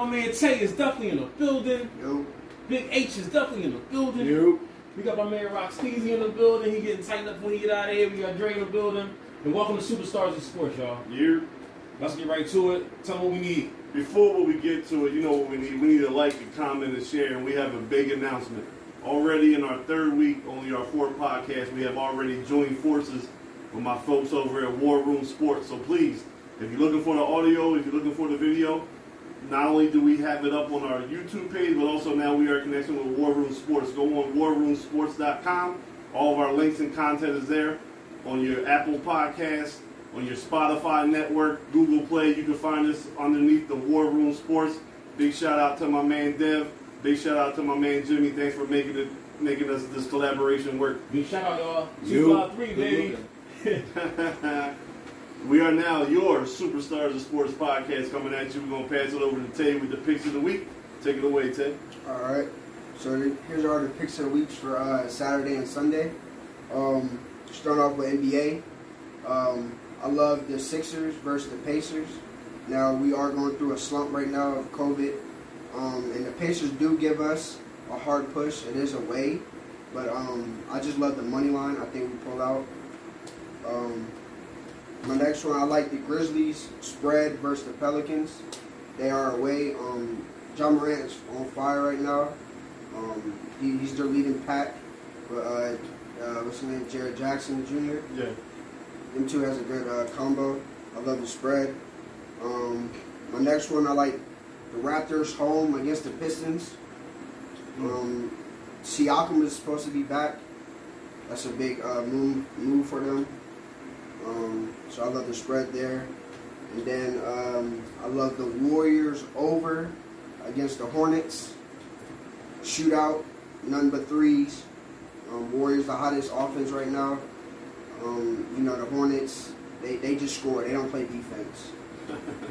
My man Tay is definitely in the building. Yo, Big H is definitely in the building. You. We got my man Rock Steezy in the building. He getting tightened up when he get out of here. We got Dre in the building. And welcome to Superstars of Sports, y'all. You. Let's get right to it. Tell them what we need. Before we get to it, you know what we need? We need to like, and comment, and share, and we have a big announcement. Already in our third week, only our fourth podcast, we have already joined forces with my folks over at War Room Sports. So please, if you're looking for the audio, if you're looking for the video, not only do we have it up on our YouTube page, but also now we are connecting with War Room Sports. Go on warroomsports.com. All of our links and content is there on your Apple Podcast, on your Spotify network, Google Play. You can find us underneath the War Room Sports. Big shout out to my man Dev. Big shout out to my man Jimmy. Thanks for making it making us this collaboration work. Big shout out, y'all. You. 253, baby. we are now your Superstars of Sports podcast coming at you. We're gonna pass it over to Tay with the picks of the week. Take it away, Tay. all right. So here's our picks of the weeks for uh, Saturday and Sunday. Um, starting off with NBA. Um, I love the Sixers versus the Pacers. Now we are going through a slump right now of COVID, um, and the Pacers do give us a hard push. It is away, but um, I just love the money line. I think we pull out. My next one, I like the Grizzlies spread versus the Pelicans. They are away. Um, Ja Morant is on fire right now. Um, he, he's their leading pack. But uh, uh, what's his name? Jaren Jackson Jr. Yeah. Them two has a good uh, combo. I love the spread. Um, my next one, I like the Raptors home against the Pistons. Um, Siakam is supposed to be back. That's a big uh, move move for them. Um, so I love the spread there. And then um, I love the Warriors over against the Hornets. Shootout, none but threes. Um, Warriors the hottest offense right now. Um, you know the Hornets, they, they just score. They don't play defense.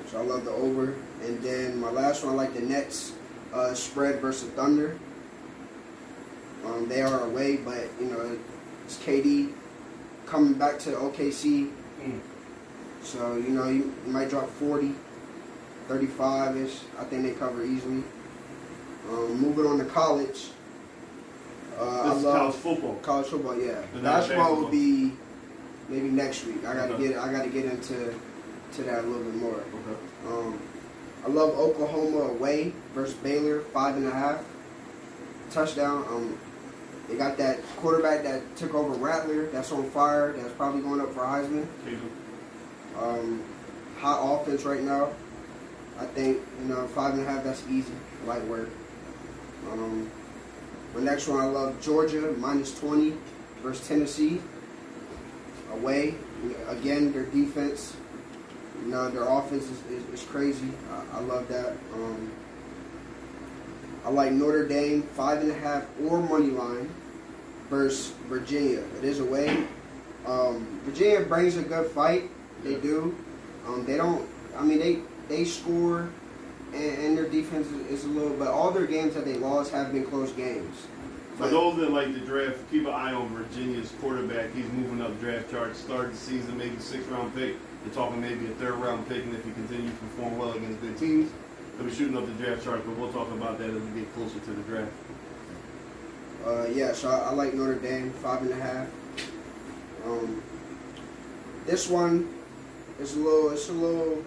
so I love the over. And then my last one, I like the Nets uh, spread versus Thunder. Um, they are away, but you know it's KD coming back to OKC. Mm. So you know you, you might drop 40, 35 ish. I think they cover easily. Um, moving on to college. Uh, I This is love college football. college football. Yeah, not basketball would be maybe next week. I gotta Okay. get I gotta get into to that a little bit more. Okay. Um, I love Oklahoma away versus Baylor, five and a half touchdown. Um, they got that quarterback that took over Rattler. That's on fire. That's probably going up for Heisman. Um, hot offense right now. I think you know five and a half. That's easy, light work. Um, the next one I love Georgia minus twenty versus Tennessee away. Again, their defense. You know their offense is, is, is crazy. I, I love that. Um, I like Notre Dame five and a half or money line versus Virginia. It is away. Um, Virginia brings a good fight. They do. Um, they don't. I mean, they they score, and, and their defense is, is a little. But all their games that they lost have been close games. For But- those that like the draft, keep an eye on Virginia's quarterback. He's moving up draft charts. Started the season, maybe sixth round pick. They're talking maybe a third round pick, and if he continues to perform well against good teams, he'll be shooting up the draft charts. But we'll talk about that as we get closer to the draft. Uh, yeah, so I, I like Notre Dame five and a half. Um, this one is a little, it's a little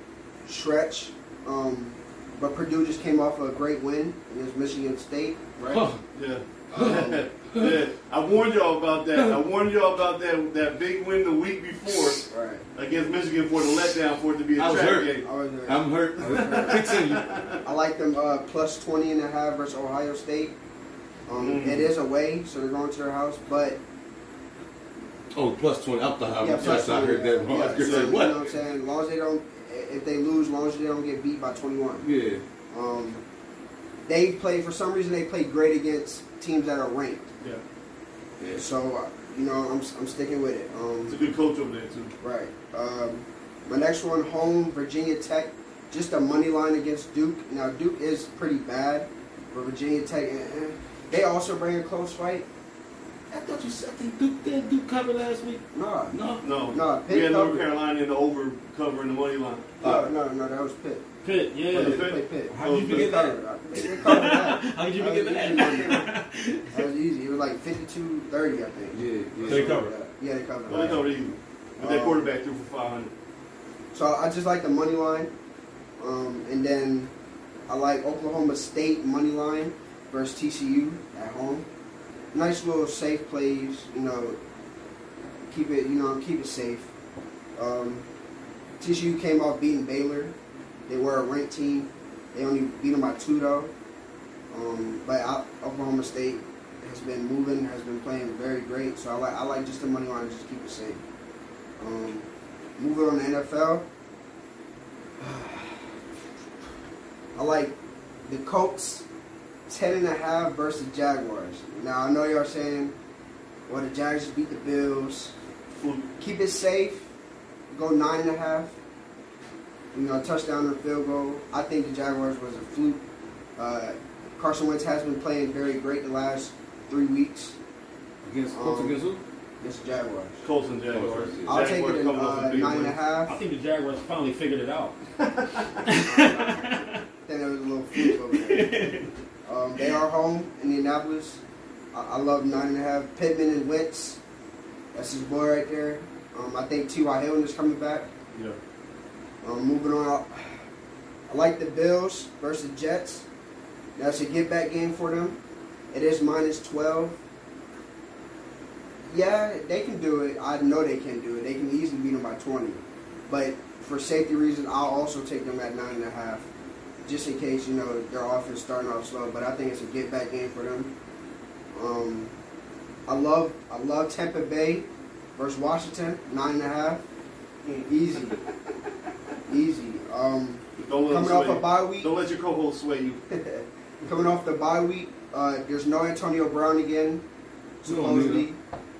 stretch. Um, but Purdue just came off a great win against Michigan State, right? Huh. Yeah. Um, yeah. I warned y'all about that. I warned y'all about that that big win the week before right. against Michigan for the letdown for it to be a I was trap hurt. game. I, was, uh, I'm hurt. Continue. I like them uh, plus 20 and a half versus Ohio State. Um, Mhm. It is away, so they're going to their house, but Oh, plus 20. I thought I, yeah, was plus I heard that wrong. yeah, I so, to say, You know what what? I'm saying? As long as they don't, if they lose, as long as they don't get beat by 21. Yeah. Um, they play for some reason. They play great against teams that are ranked. Yeah. yeah. So uh, you know, I'm, I'm sticking with it. It's a Um, good coach over there too. right. Um, my next one, home Virginia Tech, just a money line against Duke. Now Duke is pretty bad, but Virginia Tech, eh, eh. They also bring a close fight. I thought you said I think Duke did Duke cover last week. No, No. No, No, we had North. Carolina in the over covering the money line. no, no, no, that was Pitt. Pitt, yeah. Was Pitt? Pitt. How did you Oh, forget that? They they covered that. How did you forget was easy that? That was easy. It was like 52-30, I think. Yeah, yeah. They covered. Yeah, they covered. Well, they that. covered easy. But that Um, quarterback threw for 500. So I just like the money line, um, and then I like Oklahoma State money line versus TCU at home. Nice little safe plays, you know. Keep it, you know, keep it safe. Um, TCU came off beating Baylor. They were a ranked team. They only beat them by two though. Um, but Oklahoma State has been moving, has been playing very great. So I like I like just the money line, just keep it safe. Um, moving on to NFL. I like the Colts ten and a half versus Jaguars. Now I know y'all saying, well the Jaguars beat the Bills. Fluke. Keep it safe. Go nine and a half. You know, touchdown or field goal. I think the Jaguars was a fluke. Uh, Carson Wentz has been playing very great the last three weeks Against Colts Um, against who? against the Jaguars. Colts and Jaguars. Colts. I'll take it in coming off uh, big nine and a half. I think the Jaguars finally figured it out. I think there was a little fluke over there. Um, they are home, in Indianapolis. I, I love nine and a half. Pittman and Wentz. That's his boy right there. Um, I think T.Y. Hilton is coming back. Yeah. Um, moving on, I like the Bills versus Jets. That's a get back game for them. It is minus 12. Yeah, they can do it. I know they can do it. They can easily beat them by 20. But for safety reasons, I'll also take them at 9.5. Just in case, you know, their offense starting off slow. But I think it's a get back game for them. Um, I love I love Tampa Bay versus Washington, 9.5. Easy. Easy. Um, Don't let coming off a bye week. Don't let your co-host sway you. Coming off the bye week, uh, there's no Antonio Brown again. You don't Supposedly,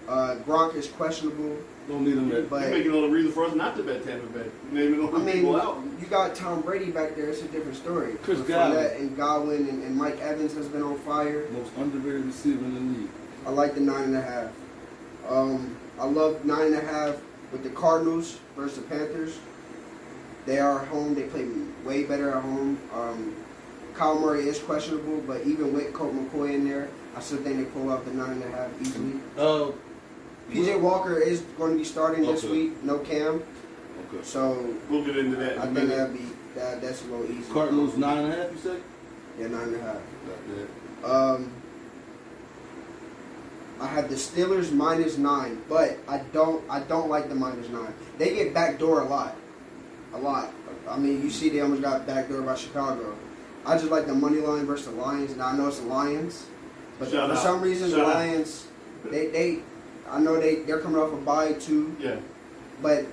uh, Gronk is questionable. Don't need them there. But You're making all the reason for us not to bet Tampa Bay. Naming all the I mean, people out. you got Tom Brady back there. It's a different story. Chris But Godwin. Fournette and Godwin and, and Mike Evans has been on fire. Most underrated receiver in the league. I like the nine and a half. Um, I love nine and a half with the Cardinals versus the Panthers. They are home. They play way better at home. Um, Kyler Murray is questionable, but even with Colt McCoy in there, I still think they pull up the nine and a half easily. Uh, PJ Walker is going to be starting this Okay. week. No Cam, Okay. so We'll get into that in I a think minute. that'd be that. That's a little easy. Cardinals nine and a half. You say? Yeah, nine and a half. Got that. Um, I have the Steelers minus nine, but I don't. I don't like the minus nine. They get backdoor a lot, a lot. I mean, you see, they almost got backdoor by Chicago. I just like the money line versus the Lions. Now I know it's the Lions, but Shout for out. some reason Shout the out. Lions, they they, I know they they're coming off a bye too, Yeah. but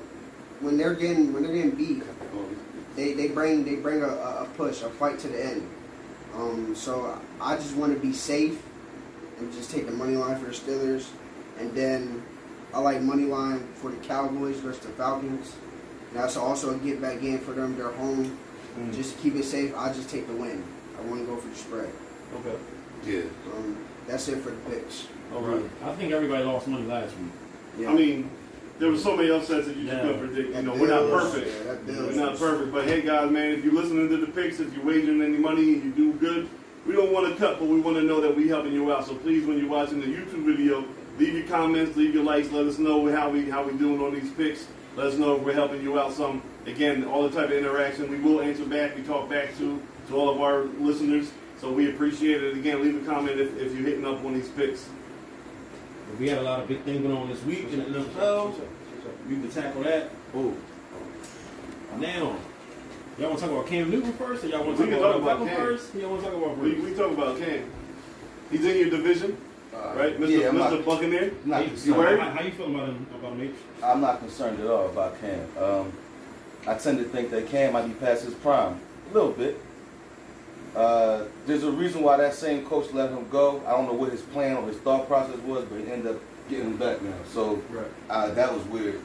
when they're getting when they're getting beat, they, they bring they bring a, a a push, a fight to the end. Um, so I just want to be safe and just take the money line for the Steelers, and then I like money line for the Cowboys versus the Falcons. That's also a get back game for them. They're home. Mm. Just to keep it safe. I just take the win. I want to go for the spread. Okay. Yeah. Um, that's it for the picks. All right. I think everybody lost money last week. Yeah. I mean, there were so many upsets that you just Yeah. couldn't predict. You That know, we're not Bills- perfect. yeah, We're not perfect. But hey, guys, man, if you're listening to the picks, if you're wagering any money and you do good, we don't want to cut, but we want to know that we're helping you out. So please, when you're watching the YouTube video, leave your comments, leave your likes, let us know how we how we doing on these picks. Let us know if we're helping you out some. Again, all the type of interaction we will answer back. We talk back to to all of our listeners. So we appreciate it. Again, leave a comment if, if you're hitting up on these picks. We had a lot of big things going on this week in the NFL. We can tackle that. Oh. Now, y'all want to talk about Cam Newton first, or y'all want to We talk can about, talk about Cam. first? Y'all want to talk about We, Bruce? we talk about Cam. He's in your division, Uh, right, Mr. Yeah, I'm Mr. not, Buccaneer? not Hey, concerned. worried? How, how you feeling about him? About him? H? I'm not concerned at all about Cam. Um, I tend to think that Cam might be past his prime a little bit. Uh, there's a reason why that same coach let him go. I don't know what his plan or his thought process was, but he ended up getting him back now. So Right. uh, that was weird.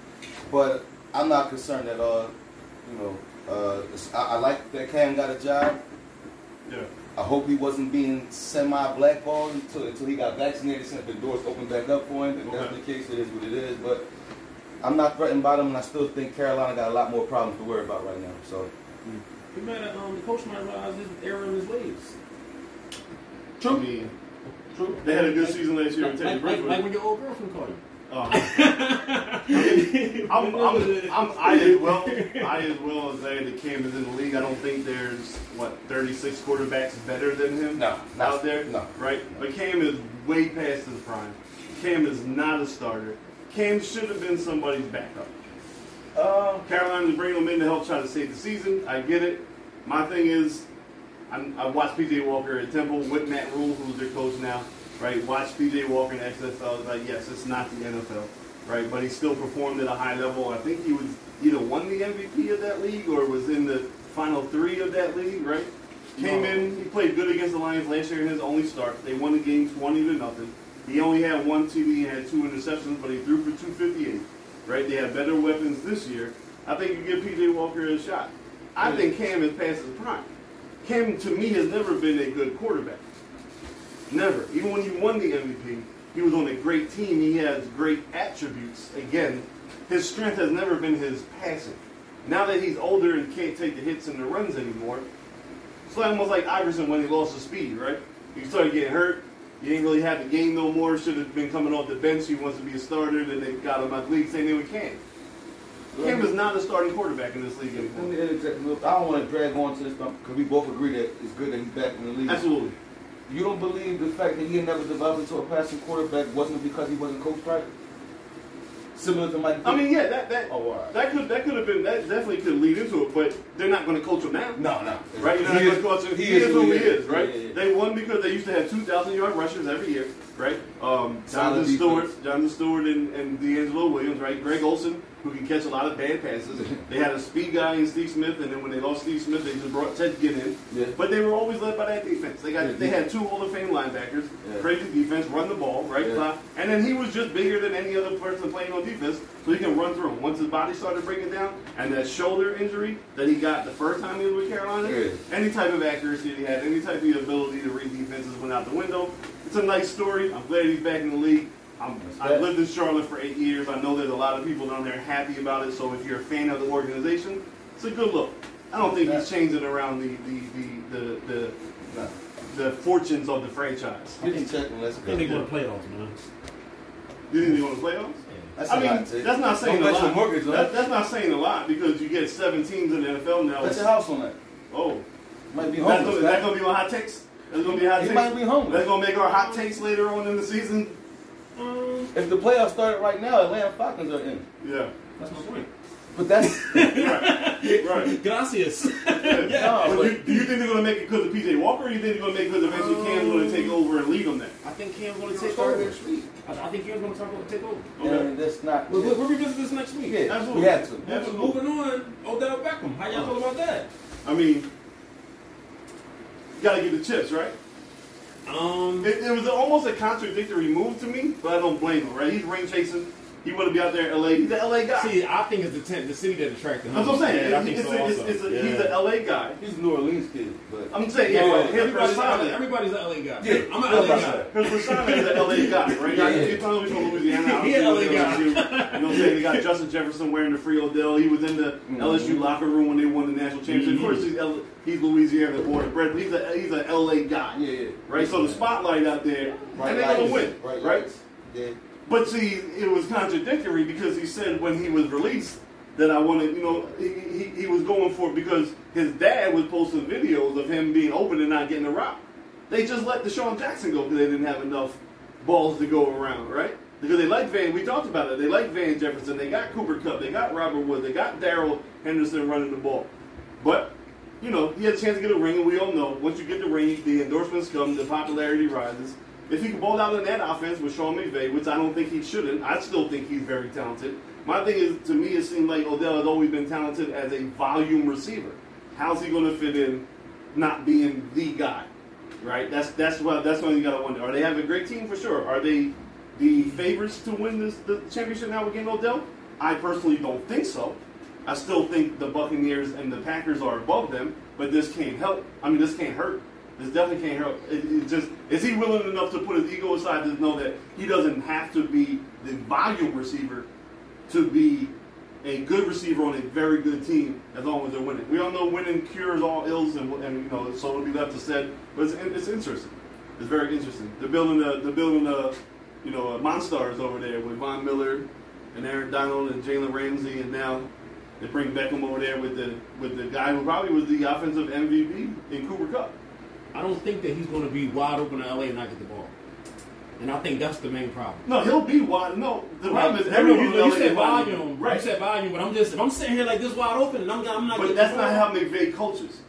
But I'm not concerned at all. You know, uh, I, I like that Cam got a job. Yeah. I hope he wasn't being semi-blackballed until, until he got vaccinated, since the doors opened back up for him. If that's the case, it is what it is. But I'm not threatened by them, and I still think Carolina got a lot more problems to worry about right now. So, He might have, um, the coach might realize his error in his ways. True. I mean, True. they had a good season last year. Like, with Teddy like, like, like Bridgewater. when your old girlfriend called you. Uh, I'm, I'm, I'm, I as well, I as well as say that Cam is in the league. I don't think there's what 36 quarterbacks better than him No, not- out there. no. right? But Cam is way past his prime. Cam is not a starter. Cam should have been somebody's backup. uh, Carolina's bringing him in to help try to save the season. I get it. My thing is, I'm, I watched PJ Walker at Temple with Matt Rhule, who's their coach now. Right? Watched PJ Walker in XFL. I was like, yes, it's not the NFL. Right? But he still performed at a high level. I think he was either won the MVP of that league or was in the final three of that league. Right? Came in, he played good against the Lions last year in his only start. They won the game 20 to nothing. He only had one TD and had two interceptions, but he threw for 258. Right? They have better weapons this year. I think you give PJ Walker a shot. I think Cam is past his prime. Cam, to me, has never been a good quarterback. Never. Even when he won the MVP, he was on a great team. He has great attributes. Again, his strength has never been his passing. Now that he's older and can't take the hits and the runs anymore, it's almost like Iverson when he lost his speed, right? He started getting hurt. He didn't really have the game no more. Should have been coming off the bench. He wants to be a starter. Then they got him out of the league. Same thing with Cam. Cam is not a starting quarterback in this league let anymore. me interject. a little- I don't want to drag on to this because we both agree that it's good that he's back in the league. Absolutely. You don't believe the fact that he had never developed into a passing quarterback wasn't because he wasn't coached right? Similar to Mike. I mean, yeah, that that Oh, right. that could that could have been that definitely could lead into it, but they're not going to coach him now. no, no. Right? You're not He going is- to coach him. he He, is is who he is. is, right? Yeah, yeah, yeah. They won because they used to have 2,000 yard rushers every year, right? Um, Jonathan Stewart. Jonathan Stewart, and, and DeAngelo Williams, right? Greg Olsen, who can catch a lot of bad passes. they had a speed guy in Steve Smith, and then when they lost Steve Smith, they just brought Ted Ginn in. Yeah. But they were always led by that defense. They got they had two Hall of Fame linebackers, Yeah. crazy defense, run the ball, right? Yeah. And then he was just bigger than any other person playing on defense, so he can run through him. Once his body started breaking down, and that shoulder injury that he got the first time he was with Carolina, Yeah. any type of accuracy he had, any type of ability to read defenses went out the window. It's a nice story. I'm glad he's back in the league. I'm, I've lived in Charlotte for eight years. I know there's a lot of people down there happy about it. So if you're a fan of the organization, it's a good look. I don't think he's changing around the the the the, the, No. the fortunes of the franchise. Get your check and let's I go. think they go to playoffs, man. You think they're going to playoffs? That's I a mean, that's not saying Don't a lot. mortgage That, that's not saying a lot because you get seven teams in the NFL now. That's your house on that. Oh, Might be that's gonna, that's gonna be my hot takes. That's gonna be hot He takes. might be homeless. That's gonna make our hot takes later on in the season. Um, If the playoffs started right now, Atlanta Falcons are in. Yeah, that's my point. But that's right, right. Gracias. Yeah. No, But but- you, do you think they're gonna make it because of PJ Walker, or do you think they're gonna make it because eventually Cam's gonna take over and lead them there? I think Cam's going to take over. next week. I, I think Cam's going to take over. Okay. and that's not. We'll, we'll revisit this next week. yeah, Absolutely. we have to. Yeah. Absolutely. Moving on, Odell Beckham. How y'all feel about that? I mean, you gotta get the chips, right? Um, It, it was almost a contradictory move to me, but I don't blame him, right? He's ring chasing. He want to be out there in LA. He's an LA guy. see, I think it's the tent, the city that attracted him. That's what I'm saying. Yeah, I think it's so a, it's, also. it's a, yeah. He's an LA guy. He's a New Orleans kid, but I'm saying, yeah, No, but everybody's, persona, everybody's an LA guy. Yeah, I'm an LA guy. said. His persona is an LA guy, right? Yeah, Yeah, yeah. He's from Louisiana. He an LA guy. You know what I'm saying? They got Justin Jefferson wearing the free Odell. He was in the Mm-hmm. LSU locker room when they won the national championship. Of course, he's, L- he's Louisiana born and bred, but he's a, he's an LA guy. yeah, yeah. Right? So the spotlight out there, and they're going to win. Right, Right? Yeah. But see, it was contradictory because he said when he was released that I wanted, you know, he, he, he was going for it because his dad was posting videos of him being open and not getting a route. They just let DeSean Jackson go because they didn't have enough balls to go around, right? Because they like Van, we talked about it. They like Van Jefferson. They got Cooper Kupp. They got Robert Wood. They got Darrell Henderson running the ball. But you know, he had a chance to get a ring, and we all know once you get the ring, the endorsements come, the popularity rises. If he can ball out in that offense with Sean McVay, which I don't think he shouldn't, I still think he's very talented. My thing is, to me, it seemed like Odell has always been talented as a volume receiver. How's he going to fit in, not being the guy, right? That's that's what that's when you got to wonder. Are they have a great team for sure? Are they the favorites to win this the championship now with Odell? I personally don't think so. I still think the Buccaneers and the Packers are above them, but this can't help. I mean, this can't hurt. This definitely can't help. It, it just is he willing enough to put his ego aside to know that he doesn't have to be the volume receiver to be a good receiver on a very good team as long as they're winning. We all know winning cures all ills, and, and you know so it'll be left to said. But it's, it's interesting. It's very interesting. They're building the they're building the you know monsters over there with Von Miller and Aaron Donald and Jalen Ramsey, and now they bring Beckham over there with the with the guy who probably was the offensive MVP in Cooper Kupp. I don't think that he's going to be wide open in LA and not get the ball. And I think that's the main problem. No, he'll be wide. No, the problem is Right. everyone you, you said volume, right? You said volume, but I'm just if I'm sitting here like this wide open and I'm, I'm not. But that's the not how McVay coaches.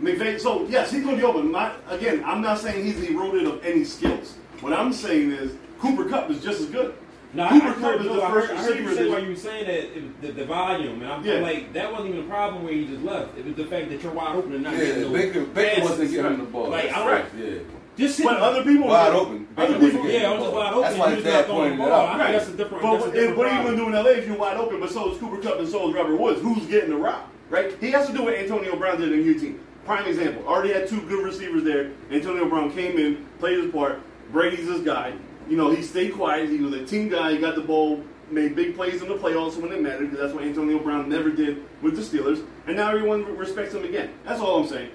McVay, so yes, he's going to be open. My, again, I'm not saying he's eroded of any skills. What I'm saying is Cooper Kupp is just as good. No, I, I Cooper heard, no, the I first heard, I heard you receiver say that- while you were saying that it, the, the volume, and I'm, Yeah. Like that wasn't even a problem where he just left. It was the fact that you're wide open and not Yeah, getting no Baker, Baker wasn't giving him the ball. Like That's I don't, right. Yeah. just hit But other people Wide open. Other people, yeah, I was just wide open. That's why you his just not throwing pointed the it ball. out. I think Right. that's a different. But that's a what, different what are you going to do in LA if you're wide open? But so is Cooper Kupp and so is Robert Woods. Who's getting the route? Right? He has to do what Antonio Brown did in Houston. Prime example. Already had two good receivers there. Antonio Brown came in, played his part. Brady's his guy. You know, he stayed quiet. He was a team guy. He got the ball, made big plays in the playoffs when it mattered because that's what Antonio Brown never did with the Steelers. And now everyone respects him again. That's all I'm saying.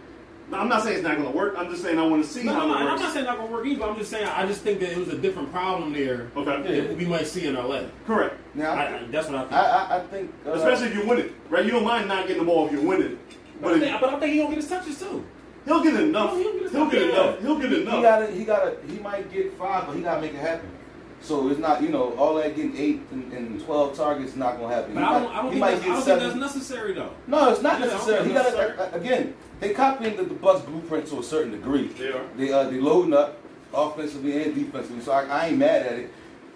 Now, I'm not saying it's not going to work. I'm just saying I want to see No, how no, it and I'm not saying it's not gonna work either. I'm just saying I just think that it was a different problem there Okay. that we might see in LA. Correct. Now, I, I, that's what I think. I, I, I think. Uh, Especially if you win it, right? You don't mind not getting the ball if you win it, but, I think, if, but I think he gonna get his touches too. He'll get enough. He'll get He'll get enough. enough. He'll get He gotta, he gotta, he might get five, but he gotta make it happen. So it's not, you know, all that getting eight and, and twelve targets is not gonna happen. But he I don't, I don't, he think, might that's, I don't think that's necessary though. No, it's not Yeah, necessary. He think gotta uh, again. They copying the, the Bucks blueprint to a certain degree. They are. They uh, they loading up offensively and defensively. So I, I ain't mad at it.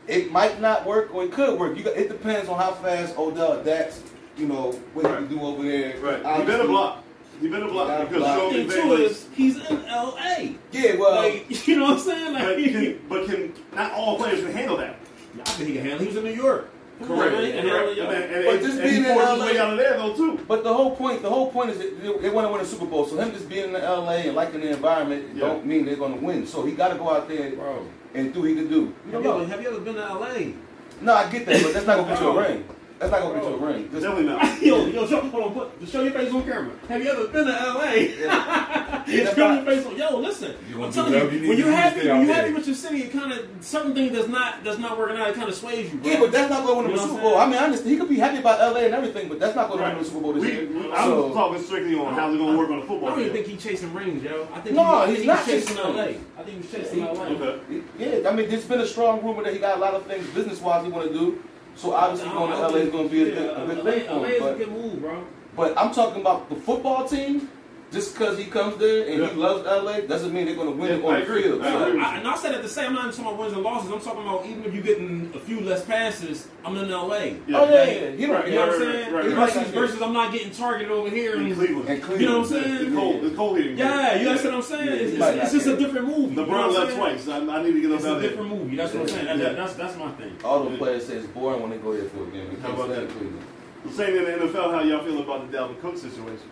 It might not work or it could work. You got, it depends on how fast Odell adapts. You know what Right. he can do over there. Right. He Obviously- better block. He better block gotta because block. Sean thing McVay is he's in LA. Yeah, well, like you know what I'm saying? Like, But can, but can not all players can handle that? I think he can handle. He was in New York. Come Correct. man, he can handle Correct. it, yo. And, and, But just being he in LA way out of there though too. But the whole point, the whole point is that they, they want to win a Super Bowl. So him just being in LA and liking the environment Yeah. don't mean they're going to win. So he got to go out there Bro, and do what he can do. Have don't you, ever, have you ever been to LA? No, I get that, but that's not going to get you a ring. That's not going to get you a ring. Just, Definitely not. yo, yo, show, hold on, put, show your face on camera. Have you ever been to LA? Yeah, show that's your face on. Yo, listen. You I'm telling you, you need when to you're happy, when you're happy with your city, it kind of certain thing that's not that's not working out. It kind of sways you, bro. yeah, but that's not going to win You him Super Bowl. I'm mean, I understand. He could be happy about LA and everything, but that's not going to win him a Super Bowl this We, year. we- I'm So- talking strictly on how's it going to work on the football. I don't even think he's chasing rings, yo. I think No, he, he's not chasing chasing LA. I think he's chasing He- LA. Okay. Yeah, I mean, there's been a strong rumor that he got a lot of things business wise he want to do. So obviously, going to LA is going to be a good, a good thing for LA is a him. good move, bro. But, but I'm talking about the football team. Just because he comes there and Yeah. he loves LA doesn't mean they're going to win Yeah, on I the agree. field. I So- agree. I, and I said at the same, I'm not even talking about wins and losses. I'm talking about even if you're getting a few less passes, I'm in LA. Yeah. Oh yeah, yeah. He don't Right, You know what I'm saying? right, right. versus, Right. versus I'm not getting targeted over here. In And, Cleveland. And Cleveland. you know what I'm It's saying? cold. It's cold here. Yeah, you understand what I'm saying? It's, he it's, it's just a get it. different movie. you know LeBron left twice. I, I need to get It's up a out there. different movie. That's what I'm saying. That's that's my thing. All the players say it's boring when they go there for a game. How about that? Cleveland. Same in the NFL. How y'all feel about the Dalvin Cook situation?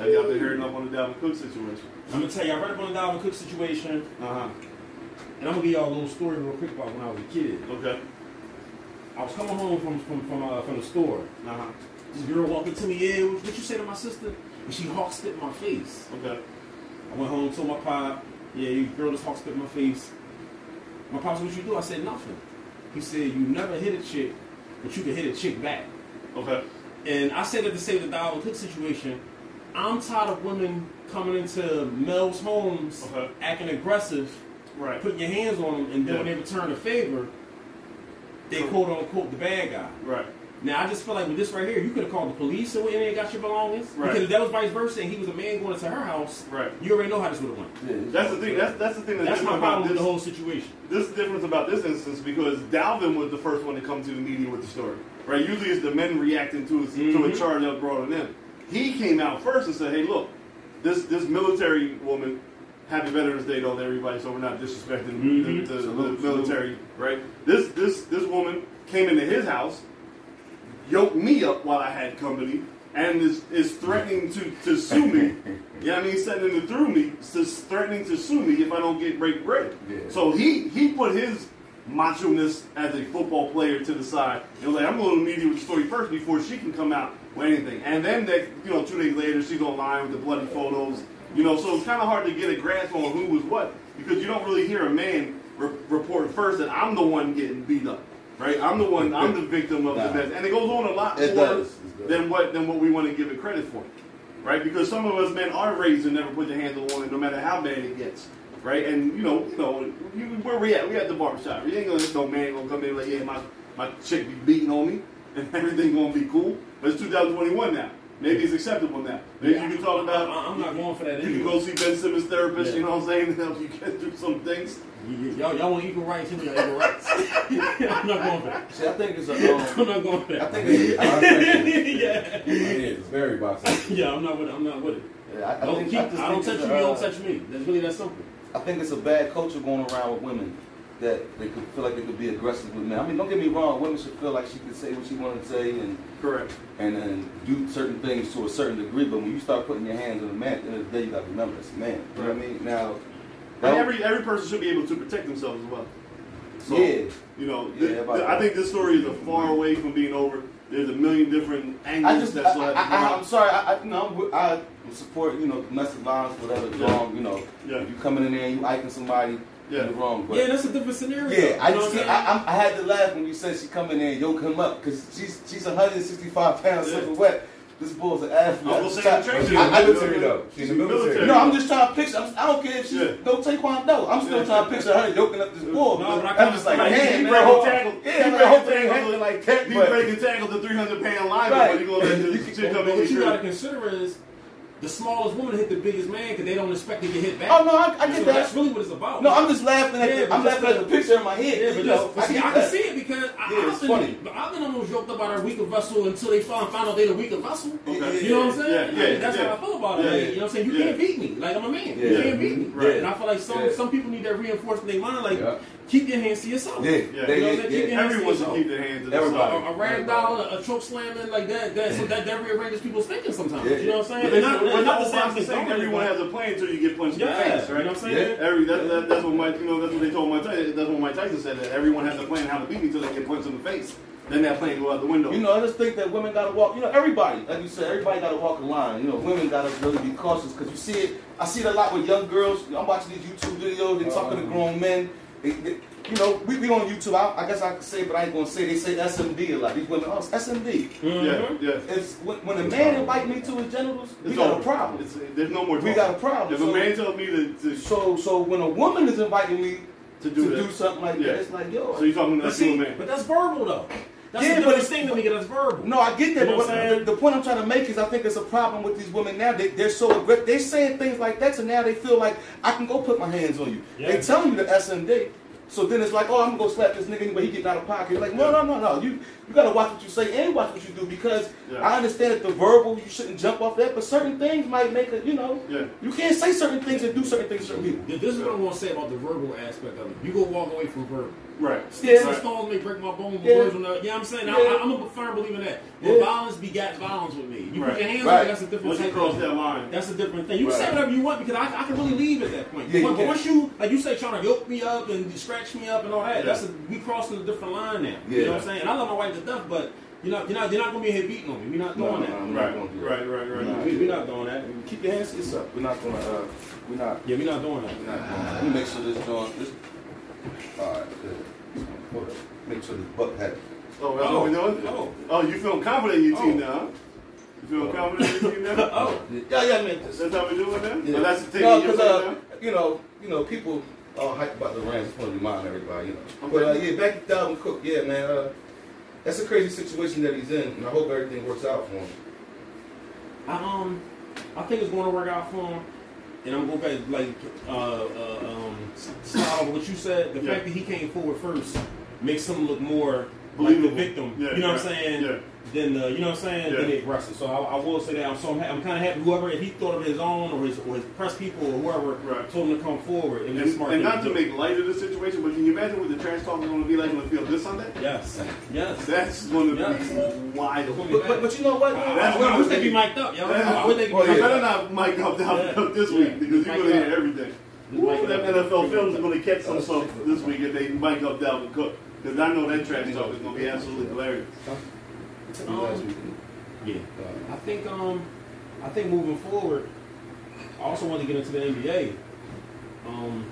Have y'all been hearing up on the Dalvin Cook situation? I'm gonna tell you, I read up on the Dalvin Cook situation, Uh huh. and I'm gonna give y'all a little story real quick about when I was a kid. Okay. I was coming home from from from, uh, from the store. Uh huh. This girl walked up to me, yeah, what, what you say to my sister? And she hawk spit my face. Okay. I went home, told my pop, yeah, you girl just hawk spit my face. My pop said, what you do? I said, nothing. He said, you never hit a chick, but you can hit a chick back. Okay. And I said that to say the Dalvin Cook situation, I'm tired of women coming into Mel's homes Okay. acting aggressive, Right. putting your hands on them, and then when they return a favor, they True. quote unquote the bad guy. Right. Now I just feel like with this right here, you could have called the police and went in and got your belongings. Right. Because if that was vice versa and he was a man going into her house, Right. you already know how this would have went. Yeah, That's the thing. That's that's the thing that's, That's my different about problem with this. the whole situation. this is difference about this instance because Dalvin was the first one to come to the media with the story. Right? Usually it's the men reacting to a, to a mm-hmm. charge that brought on them. He came out first and said, "Hey, look, this this military woman, Happy Veterans Day to everybody, so we're not disrespecting Mhm. the, the, Salute, the military, right? This this this woman came into his house, yoked me up while I had company, and is, is threatening to, to sue me. Yeah, I mean, sending it through me, just threatening to sue me if I don't get break bread. Yeah. So he he put his macho-ness as a football player to the side. And was like, I'm going to meet you with the story first before she can come out with anything. And then that, you know, two days later, she's online with the bloody photos. You know, so it's kind of hard to get a grasp on who was what because you don't really hear a man re- report first that I'm the one getting beat up. Right, I'm the one. I'm the victim of Nah. the best, and it goes on a lot It more. Than what than what we want to give it credit for, right? Because some of us men are raised to never put your hands on woman, no matter how bad it gets, right? And you know, you know, you, where we at? We at the barbershop. You ain't gonna no man gonna come in like, yeah, my my chick be beating on me, and everything gonna be cool. But it's 2021 now. Maybe it's acceptable now. Maybe you can talk about. I- I'm not going for that You can go see Ben Simmons therapist. Yeah. You know what I'm saying? To help you get through some things. Y- y- Y'all, y'all want equal rights? Here we got equal rights. I'm not going for that. See, I think it's a. I'm Um, not going for I that. think it's. I, yeah, It's very bisexual. yeah, I'm not with it. I'm not with it. yeah, I, I Don't think, keep, I I, don't touch you, a, you uh, don't touch me. That's really that simple. I think it's a bad culture going around with women that they could feel like they could be aggressive with men. I mean, don't get me wrong. Women should feel like she can say what she wanted to say and Correct. and then do certain things to a certain degree. But when you start putting your hands on a man, at the end of the day, you got to remember it's a man. You know what I mean? Now, And every every person should be able to protect themselves as well. So, yeah, You know, Yeah, th- I think this story is a far mm-hmm. away from being over. There's a million different angles I just, I, that still have to come I, I. I'm sorry. I, I, know, I support you know domestic violence, whatever. Yeah. wrong. You know, Yeah. you coming in there and you iking somebody, Yeah. you're wrong. But Yeah, that's a different scenario. Yeah, I You know just I'm I, I'm- had to laugh when you said she come in there and yoke him up because she's she's 165 pounds Yeah. soaking wet. This bull's an athlete. I'm I gonna just say try- I- I- military though. She's in the Military. military. No, I'm just trying to picture. I'm, I don't care if she's Yeah. no Taekwondo. I'm still Yeah. trying to picture her yoking up this bull. No, but but I I'm just like, feel like man, he man, breaking hope- tackle. Yeah, He man, breaking hope tackle. like. He but- breaking tackle the 300 pound lineman, Right. but you gonna let this can- come in what you gotta consider is the smallest woman hit the biggest man because they don't expect to get hit back. Oh no, I, I get so that. that's really what it's about. No, I'm just laughing at Yeah, the, I'm laughing at the the- picture in my head. Yeah, you but know, just, but see, I can see it because I, Yeah, I've, been, funny. I've been almost joked about our weaker vessel until they found, found out they're the weaker vessel. Okay. You know what I'm saying? Yeah, I yeah, mean, that's yeah. how I feel about it. Yeah. Like, you know what I'm saying? You Yeah. can't beat me. Like I'm a man. You can't beat me. Right. And I feel like some Yeah. some people need that reinforcement in their mind. Like Yeah. keep your hands to yourself. Yeah, Yeah. they- You know what I'm saying? yeah. Keep your hands Everyone to should yourself. keep their hands to Everybody. A, themselves. a rag dollar, a choke slamming like that, that so that, that rearranges people's thinking sometimes. Yeah. You know what I'm saying? It's not, not, we're not not the to say I'm same saying condoning it, everyone but- has a plan until you get punched in the face, you right? know what I'm saying? Every that, that, that's what Mike, you know, that's what they told Mike Tyson. That's what Mike Tyson said. That everyone has a plan how to beat me until they get punched in the face. Then that plan go out the window. You know, I just think that women gotta walk. You know, everybody, like you said, everybody gotta walk a line. You know, women gotta really be cautious because you see it. I see it a lot with young girls. I'm watching these YouTube videos. They talking to uh-huh. grown men. They, they, you know, we, we on YouTube. I, I guess I could say, but I ain't gonna say. They say SMD a lot. These women, oh, it's SMD. Mhm. yeah, yeah. It's when, when a man invite me to his genitals, we It's got over. a problem. It's, there's no more. We got a problem. If a man tells me to, to, So, so when a woman is inviting me to to do do, something like Yeah. that, it's like, yo. so you're talking But about to a see, man. but that's verbal though. That's Yeah, the but difference it's- thing to me. That's verbal. No, I get that, You know but I'm the, the point I'm trying to make is I think it's a problem with these women now. They, they're so aggressive. They're saying things like that, so now they feel like I can go put my hands on you. Yeah. They telling you the SMD. So then it's like, oh, I'm gonna go slap this nigga anyway. He getting out of pocket. Like, no, no, no, no. You you gotta watch what you say and watch what you do because Yeah. I understand that the verbal you shouldn't jump off that, but certain things might make it. You know, Yeah. you can't say certain things and do certain things to certain people. This is what I want to say about the verbal aspect of it. You go walk away from verbal. Right. Sticks Yeah. and stones may break my bones, but Yeah. words will not. You know what I'm saying? Yeah. I, I'm a firm believer in that. But Yeah. violence begats violence with me. You Right. put your hands Right. on me, that's a different Once you type cross of that line, That's a different thing. You can say Right. whatever you want because I, I can really leave at that point. Yeah, you but, but can. once you, like you say, trying to yoke me up and scratch me up and all that, Yeah. that's a, we crossing a different line now. You Yeah. know what I'm saying? And I love my wife to death, but you're not, you're not, you're not gonna be here beating on me. We're not doing no, that. I'm not right, gonna do that. right, right, right. Nah. We, we're not doing that. Keep your hands to yourself. We're not gonna. Uh, we're not. Yeah, we're not doing that. We're not doing that. Let me make sure this joint. This. All right. Good. Hold. Make sure this buck had. Oh, that's what we're doing? Oh. Oh, you feeling confident in your team Oh. now, huh? You feeling confident in your team now? Oh, Yeah, yeah, I meant this. That's how we doing now? Yeah. Oh, that's the team No, you're because uh, you know, you know, people all hype about the Rams. Just want to remind everybody, you know. Okay. But uh, yeah, back to Dalvin Cook. Yeah, man. Uh, that's a crazy situation that he's in, and I hope everything works out for him. I, um, I think it's going to work out for him. And I'm going back like uh, uh, um, slide over what you said. The Yeah. fact that he came forward first makes him look more Believable. the victim. Yeah, you know what I'm saying? yeah. Then uh, you know what I'm saying? Yeah. The aggressor. So I, I will say that I'm so I'm, I'm kind of happy. Whoever if he thought of his own or his or his press people or whoever Right. told him to come forward, And, smart. and not to do. make light of the situation, but can you imagine what the trash talk is going to be like on the field this Sunday? Yes. Yes. That's going to Yes. be wild. But, but, but you know what? I, That's I, wish gonna they be mic'd up, yo. I wish they be Well, You mic'd better not mic up Yeah. this Yeah. week because you're going to hear everything. Ooh, that. NFL film is going to catch some stuff this week if they mic up Dalvin Cook because I know that trash talk is going to be absolutely hilarious. Um, yeah. I think um I think moving forward, I also want to get into the NBA. Um,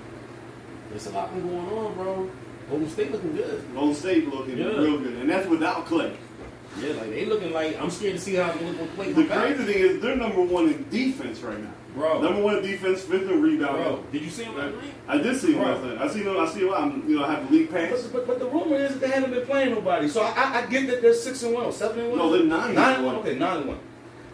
there's a lot been going on, bro. Golden State looking good. Golden State looking Yeah. real good, and that's without Klay. Yeah, like they looking like I'm scared to see how they look when Klay The come back. crazy thing is they're number one in defense right now. Bro. Number one defense, fifth in rebounding. Bro, did you see him last night? I did see him last night. I see him. I see him. I'm, you know, I have the league pass. But, but, but the rumor is that they haven't been playing nobody. So I, I, I get that they're six and one or seven and one. No, they're nine Nine and one. one. Okay, nine and one.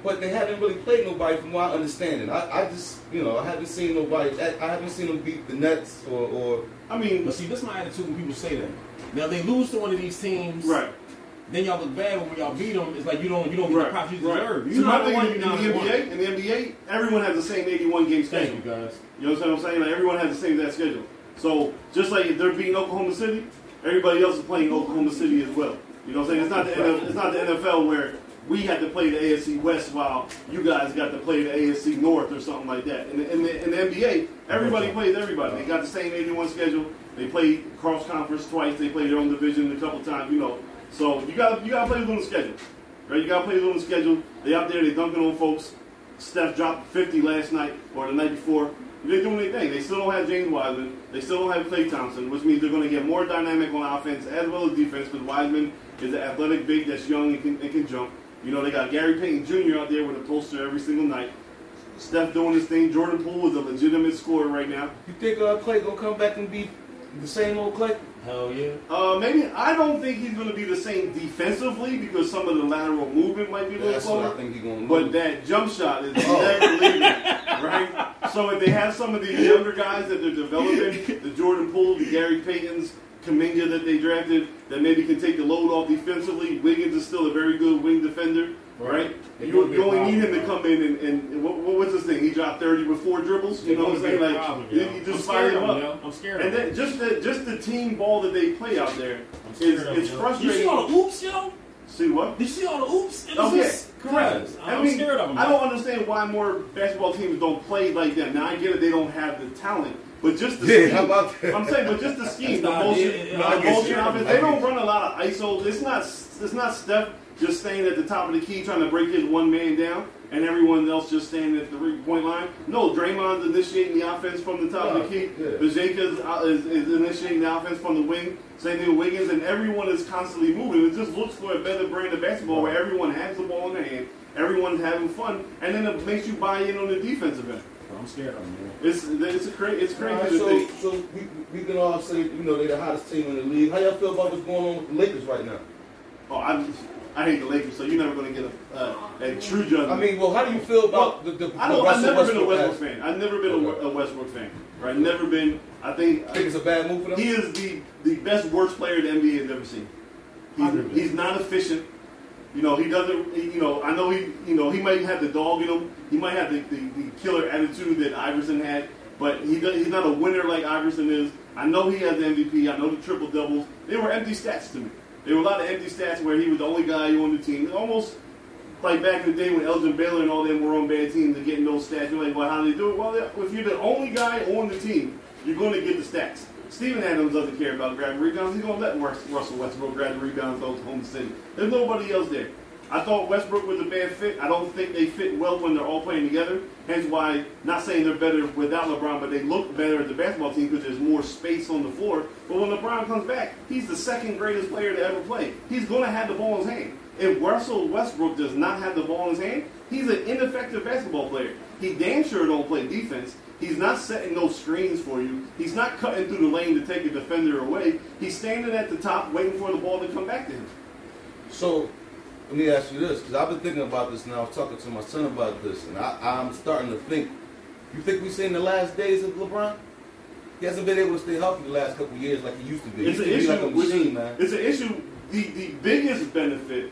But they haven't really played nobody, from what I understand. I, I just, you know, I haven't seen nobody. I, I haven't seen them beat the Nets or, or I mean, But see, this is my attitude when people say that. Now they lose to one of these teams, right. Then y'all look bad, when y'all beat them, it's like you don't you don't get Right, the props you right. deserve. You my not thing one, in, you in the. NBA, in the NBA, everyone has the same 81 game schedule. Thank you guys. You know what I'm saying? Like everyone has the same that schedule. So just like if they're beating Oklahoma City, everybody else is playing Oklahoma City as well. You know what I'm saying? It's not the NFL, it's not the NFL where we had to play the AFC West while you guys got to play the AFC North or something like that. In the, in the, in the NBA, everybody plays everybody. They got the same 81 schedule. They play cross conference twice. They play their own division a couple times. You know, so you gotta you got to play within the schedule, right? You got to play within the schedule. They out there, they dunking on folks. Steph dropped 50 last night or the night before. They're doing their thing. They still don't have James Wiseman. They still don't have Klay Thompson, which means they're going to get more dynamic on offense as well as defense because Wiseman is an athletic big that's young and can, and can jump. You know, they got Gary Payton Jr. out there with a poster every single night. Steph doing his thing. Jordan Poole is a legitimate scorer right now. you think uh, Klay gonna come back and be the same old Klay? Hell yeah. Uh, maybe I don't think he's going to be the same defensively because some of the lateral movement might be a little slower. I think he's gonna. But that jump shot is Oh. never leaving, right? So if they have some of these younger guys that they're developing, the Jordan Poole, the Gary Paytons, Kuminga that they drafted, that maybe can take the load off defensively. Wiggins is still a very good wing defender, right? They You, gonna you only need him to come in and, and, and what, what was his thing? He dropped 30 with four dribbles. You They know what I'm saying? Like, problem, you, you just scared fire of him them, up. yo. I'm scared And of them. then just the just the team ball that they play out there I'm is scared of them, it's yo. frustrating. You see all the oops, yo? See what? Did you see all the oops? It was Oh just- correct. Guys, I I'm mean, scared of them. I don't understand why more basketball teams don't play like that. Now I get it; they don't have the talent, but just the Yeah, scheme. how about that? I'm saying, but just the scheme, the That's the motion, idea. the I get offense. They don't run a lot of ISO. It's not. It's not Steph just staying at the top of the key trying to break his one man down, and everyone else just standing at the three point line. No, Draymond's initiating the offense from the top of the key. Yeah. Bajenka's uh, is, is initiating the offense from the wing. Same thing with Wiggins, and everyone is constantly moving. It just looks for a better brand of basketball where everyone has the ball in their hand, everyone's having fun, and then it makes you buy in on the defensive end. I'm scared of them, man. It's it's a cra- it's crazy Alright, to so, so we, we can all say, you know, they're the hottest team in the league. How y'all feel about what's going on with the Lakers right now? Oh, I I hate the Lakers, so you're never going to get a, a, a true judgment. I mean, well, how do you feel about Well, the, the, I don't. I've never been a Westbrook Westbrook fan. I've never been a, Okay. a Westbrook fan. Right? Never been. I think I think it's a bad move for them. he is the the best worst player the NBA has ever seen. He's, he's not efficient. You know, he doesn't. he- You know, I know he. You know, he might have the dog in him. He might have the, the, the killer attitude that Iverson had, but he does, he's not a winner like Iverson is. I know he has the MVP. I know the triple doubles. They were empty stats to me. There were a lot of empty stats where he was the only guy on the team. Almost like back in the day when Elgin Baylor and all them were on bad teams and getting those stats. You're like, well, how do they do it? Well, if you're the only guy on the team, you're going to get the stats. Steven Adams doesn't care about grabbing rebounds. He's going to let Russell Westbrook grab the rebounds to Oklahoma City. There's nobody else there. I thought Westbrook was a bad fit. I don't think they fit well when they're all playing together. Hence why, not saying they're better without LeBron, but they look better as a basketball team because there's more space on the floor. But when LeBron comes back, he's the second greatest player to ever play. He's going to have the ball in his hand. If Russell Westbrook does not have the ball in his hand, he's an ineffective basketball player. He damn sure don't play defense. He's not setting those screens for you. He's not cutting through the lane to take a defender away. He's standing at the top waiting for the ball to come back to him. So, let me ask you this, because I've been thinking about this now. I was talking to my son about this, and I, I'm starting to think. You think we've seen the last days of LeBron? He hasn't been able to stay healthy the last couple of years like he used to be. It's an used to be issue. like a machine, man. It's an issue the, the biggest benefit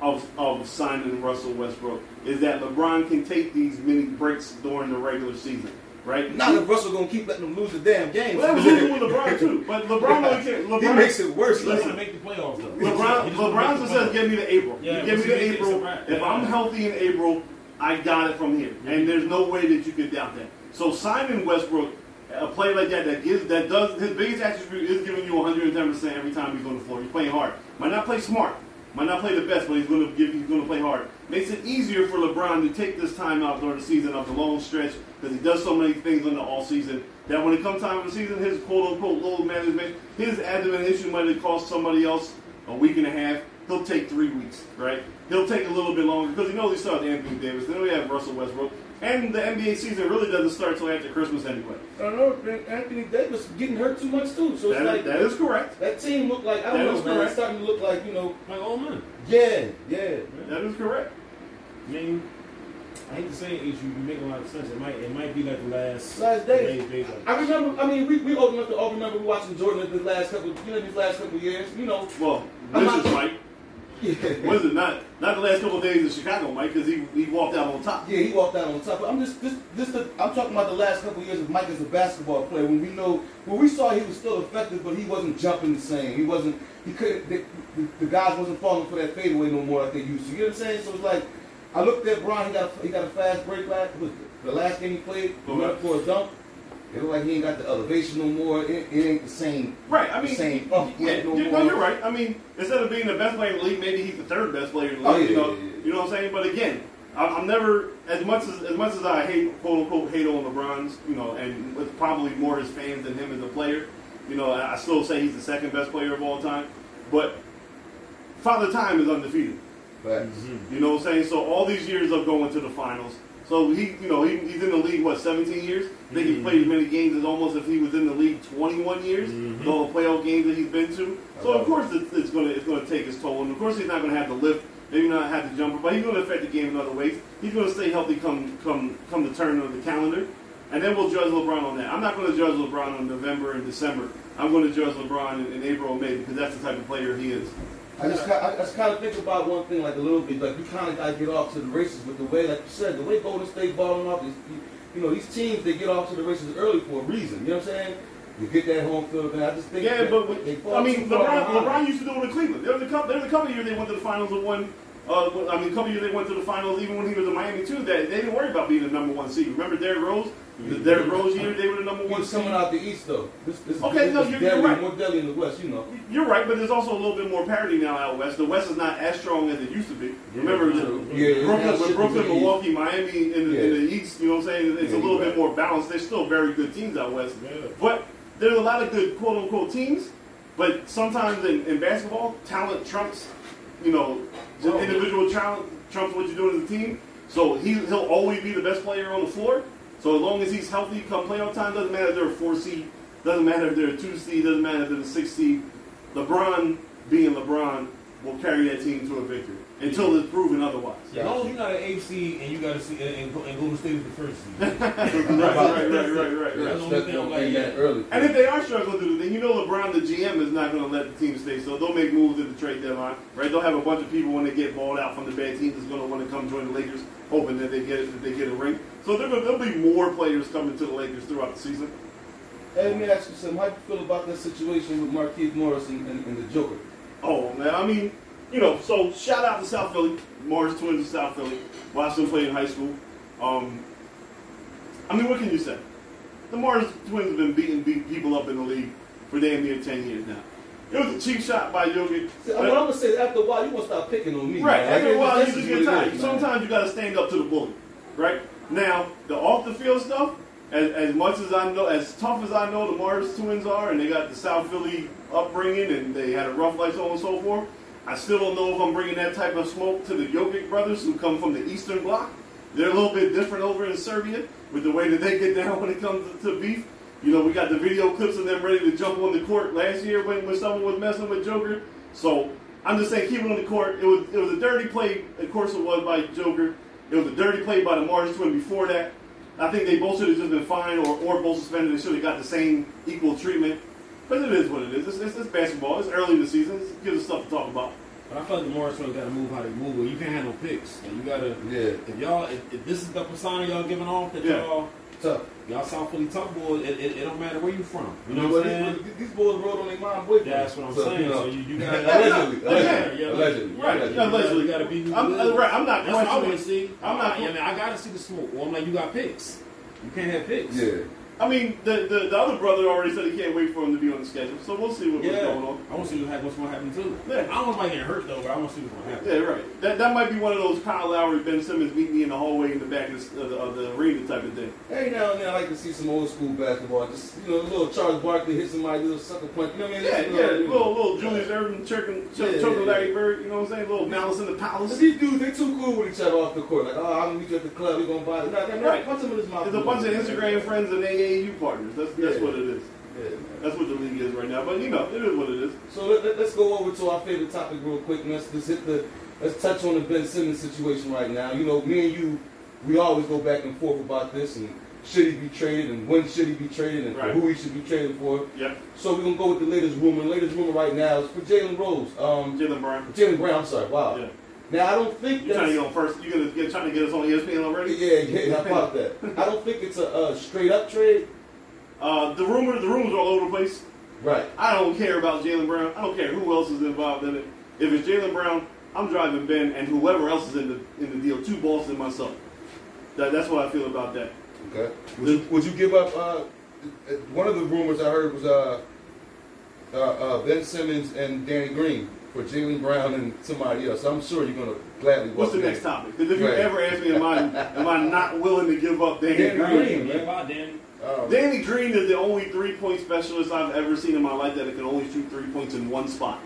of, of signing Russell Westbrook is that LeBron can take these mini breaks during the regular season, right? Not if Russell gonna keep letting them lose the damn game. Well, that was losing with LeBron too, but LeBron only can, LeBron he makes it worse. He doesn't make the playoffs though. LeBron, LeBron just says, "Give me the April. Yeah, you give me the he makes it, April. it's a wrap. If. I'm healthy in April, I got it from here, and there's no way that you could doubt that. So signing Westbrook, a player like that that gives that does his biggest attribute is giving you 110 percent every time he's on the floor. He's playing hard. Might not play smart, might not play the best, but he's going to give. He's going to play hard. Makes it easier for LeBron to take this time out during the season of the long stretch because he does so many things in the all season that when it comes time for the season, his quote unquote load management, his admin issue might have cost somebody else a week and a half. He'll take three weeks, right? He'll take a little bit longer because he knows he still has Anthony Davis. Then we have Russell Westbrook. And the NBA season really doesn't start till after Christmas anyway. I don't know. Anthony Davis getting hurt too much too. So it's That, like that is correct. that team looked like I don't That know, is man. It's starting to look like you know. Like old man. Yeah, yeah. That is correct. I mean, I hate to say it, you you make a lot of sense. It might it might be like the last Last days. days, days like- I remember. I mean, we we old enough to all remember we watching Jordan at the last couple. You know, these last couple of years. You know. Well, I'm this not- is Mike. Yeah. Was it not? Not the last couple of days in Chicago, Mike, because he, he walked out on top. Yeah, he walked out on top. But I'm just, this, this, the, I'm talking about the last couple of years of Mike as a basketball player. When we know, when we saw he was still effective, but he wasn't jumping the same. He wasn't, he couldn't. The, the, the guys wasn't falling for that fadeaway no more like they used to. You know what I'm saying? So it's like, I looked at Bron. He got, a, he got a fast break last. The last game he played, he went up for a dunk. It looked like he ain't got the elevation no more. It, it ain't the same. Right. I mean, Same. yeah, Yeah, no you- no, more. you're right. I mean, instead of being the best player in the league, maybe he's the third best player in the Oh, league. yeah, you know, you know what I'm saying? But again, I- I'm never as much as as much as I hate quote unquote hate on LeBron's, you know, and with probably more his fans than him as a player. You know, I still say he's the second best player of all time. But Father Time is undefeated. But You know what I'm saying? So all these years of going to the finals. So he, you know, he, he's in the league what 17 years. I think he mm-hmm. played as many games as almost if he was in the league 21 years. with All the playoff games that he's been to. So of course it's, it's gonna it's gonna take its toll, and of course he's not gonna have to lift, maybe not have the jumper, but he's gonna affect the game in other ways. He's gonna stay healthy come come come the turn of the calendar, and then we'll judge LeBron on that. I'm not gonna judge LeBron on November and December. I'm gonna judge LeBron in, in April and May because that's the type of player he is. I just, ki- I just kind of think about one thing like a little bit. Like you kind of got to get off to the races with the way, like you said, the way Golden State balling off is, you, you know, these teams they get off to the races early for a reason. You know what I'm saying? You get that home field, and I just think. Yeah, but they fall I mean, LeBron. LeBron used to do it in Cleveland. There was a couple. There was a couple years they went to the finals and won. Uh, I mean, a couple years they went to the finals even when he was in Miami too. That they didn't worry about being the number one seed. Remember Derrick Rose? The Derrick Rose year they were the number one coming out the East though. This, this, Okay, this no, you're- you're right. more deadly in the West. You know. You're right, but there's also a little bit more parity now out west. The West is not as strong as it used to be. Remember, the- Yeah, Brooklyn, now Brooklyn. Milwaukee, Miami in the, in the East. You know what I'm saying? It's Yeah, a little bit right. more balanced. They're still very good teams out west. Yeah. But there's a lot of good quote unquote teams. But sometimes in, in basketball, talent trumps, you know, Well, individual talent trumps what you're doing as a team. So he, he'll always be the best player on the floor. So as long as he's healthy come playoff time, doesn't matter if they're a four seed, doesn't matter if they're a two seed, doesn't matter if they're a six seed. LeBron being LeBron will carry that team to a victory until it's proven otherwise. Yeah, As long as you're not an eighth seed and you got to see and, and Golden State is the first seed. right, right, right, right, right, right. That's the only thing like, that early. And if they are struggling to do, then you know LeBron, the GM, is not going to let the team stay. So they'll make moves at the trade deadline, right? They'll have a bunch of people when they get balled out from the bad teams that's going to want to come join the Lakers, hoping that they get that they get a ring. So there there'll be more players coming to the Lakers throughout the season. Hey, let me ask you something. How do you feel about that situation with Markieff Morris and, and, and the Joker? Oh man, I mean, you know, so shout out to South Philly, Morris Twins of South Philly. Watched them play in high school. Um, I mean, what can you say? The Morris Twins have been beating beat people up in the league for damn near ten years now. It was a cheap shot by Jokic. See, what I'm gonna say is after a while, you gonna stop picking on me. Right. man. After a while, you just get tired. Sometimes you got to stand up to the bully. Right. Now, the off the field stuff. As, as much as I know, as tough as I know the Morris twins are, and they got the South Philly upbringing, and they had a rough life, so on and so forth. I still don't know if I'm bringing that type of smoke to the Jokic brothers who come from the Eastern Bloc. They're a little bit different over in Serbia with the way that they get down when it comes to, to beef. You know, we got the video clips of them ready to jump on the court last year when, when someone was messing with Joker. So I'm just saying, keep it on the court. It was it was a dirty play. Of course, it was by Joker. It was a dirty play by the Morris twin before that. I think they both should have just been fined or, or both suspended. They should have got the same equal treatment. But it is what it is. It's, it's, it's basketball. It's early in the season. It gives us stuff to talk about. But I feel like the Morris twins got to move how they move. Well, you can't have no picks. And you got to. Yeah. If y'all, if, if this is the persona y'all giving off, that Yeah. y'all, Tough. y'all South Philly tough boys, it, it, it don't matter where you from. You know what? I'm saying? These, these boys rode on their mom boyfriend. That's what I'm So, saying. you know, so you, you got allegedly, allegedly, yeah, allegedly, right, allegedly. yeah, allegedly. Got to be. who I'm, uh, right, I'm not That's what I want to see. I'm not- I mean, I got to see the smoke. Well, I'm like, you got picks. You can't have picks. Yeah. I mean, the, the the other brother already said he can't wait for him to be on the schedule. So we'll see what, what's going on. I want to see what what's going to happen too. Yeah. I don't want anybody getting hurt though, but I want to see what's going to happen. Yeah, right. That that might be one of those Kyle Lowry, Ben Simmons meet me in the hallway in the back of the, of the, arena type of thing. Every now and then, I like to see some old school basketball. Just you know, a little Charles Barkley hit somebody, little sucker punch. You know what I mean? Yeah, yeah. know, Little little Julius Erving choking, choking, Yeah, choking yeah, Larry yeah. Bird. You know what I'm saying? Little malice in the palace. These dudes, they too cool with each other off the court. Like, oh, I'm gonna meet you at the club. We gonna buy. Nah, nah, nah, Right. Punch him in his mouth. There's a bunch of Instagram friends and AAU partners. That's that's Yeah. what it is. Yeah. That's what the league is right now. But you know, it is what it is. So let, us go over to our favorite topic real quick. and Let's just hit the. Let's touch on the Ben Simmons situation right now. You know, me and you, we always go back and forth about this and should he be traded and when should he be traded and Right. who he should be traded for. Yep. So we're gonna go with the latest rumor. The latest rumor right now is for Jalen Rose. Um, Jaylen Brown. Jaylen Brown. I'm sorry. Wow. Yeah. Now I don't think You're trying to get on first. You're gonna get trying to get us on ESPN already. Yeah, yeah. How about that? I don't think it's a, a straight up trade. Uh, the rumor, the rumors are all over the place. Right. I don't care about Jaylen Brown. I don't care who else is involved in it. If it's Jaylen Brown, I'm driving Ben and whoever else is in the in the deal to Boston myself. That, that's what I feel about that. Okay. Would you, would you give up? Uh, one of the rumors I heard was uh, uh, uh, Ben Simmons and Danny Green for Jaylen Brown and somebody else. I'm sure you're gonna gladly. What's the welcome next topic? Because if you ever ask me, am I am I not willing to give up Danny, Danny Green? Green. Yeah, bye, Danny. Um, Danny Green is the only three point specialist I've ever seen in my life that can only shoot three points in one spot.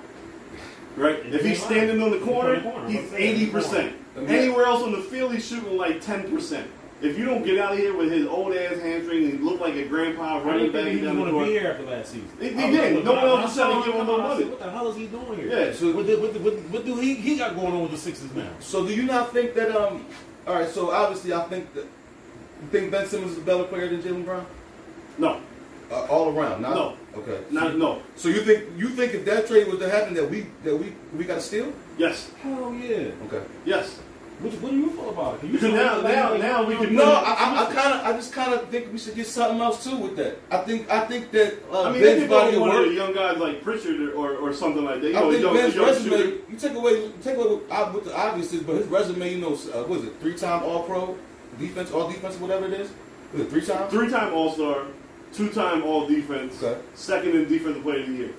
Right? If he's standing on the corner, he's eighty percent. Anywhere else on the field, he's shooting like ten percent. If you don't get out of here with his old ass hamstring and look like a grandpa I running didn't think back he was down the going to court, be here after last season. He- he did. like, No one else when I was trying to give him him no come out, I money. What the hell is he doing here? Yeah. So- what, do, what, do- what, what do he, he got going on with the Sixers now? So do you not think that? Um. All right. So obviously, I think that. You think Ben Simmons is a better player than Jaylen Brown? no, Uh, all around. Not, No. Okay. not no. So you think you think if that trade was to happen that we that we we got to steal? Yes, Hell yeah. Okay. yes. What, what do you feel about it? 'Cause you feel now- like- now- like- now we can- No, I, I, I kind of, I just kind of think we should get something else too with that. I think, I think that uh, I mean, Ben's body go of one of work. the young guys like Pritchard or, or, or something like that. You I know, think young, Ben's young resume. shooter. You take away, you take away uh, with the obvious, is, but his resume, you know, uh, what is it? Three-time All-Pro, defense, all defense, whatever it is. Was it three time? Three-time All-Star, two-time All-Defense, Okay. second in Defensive Player of the Year.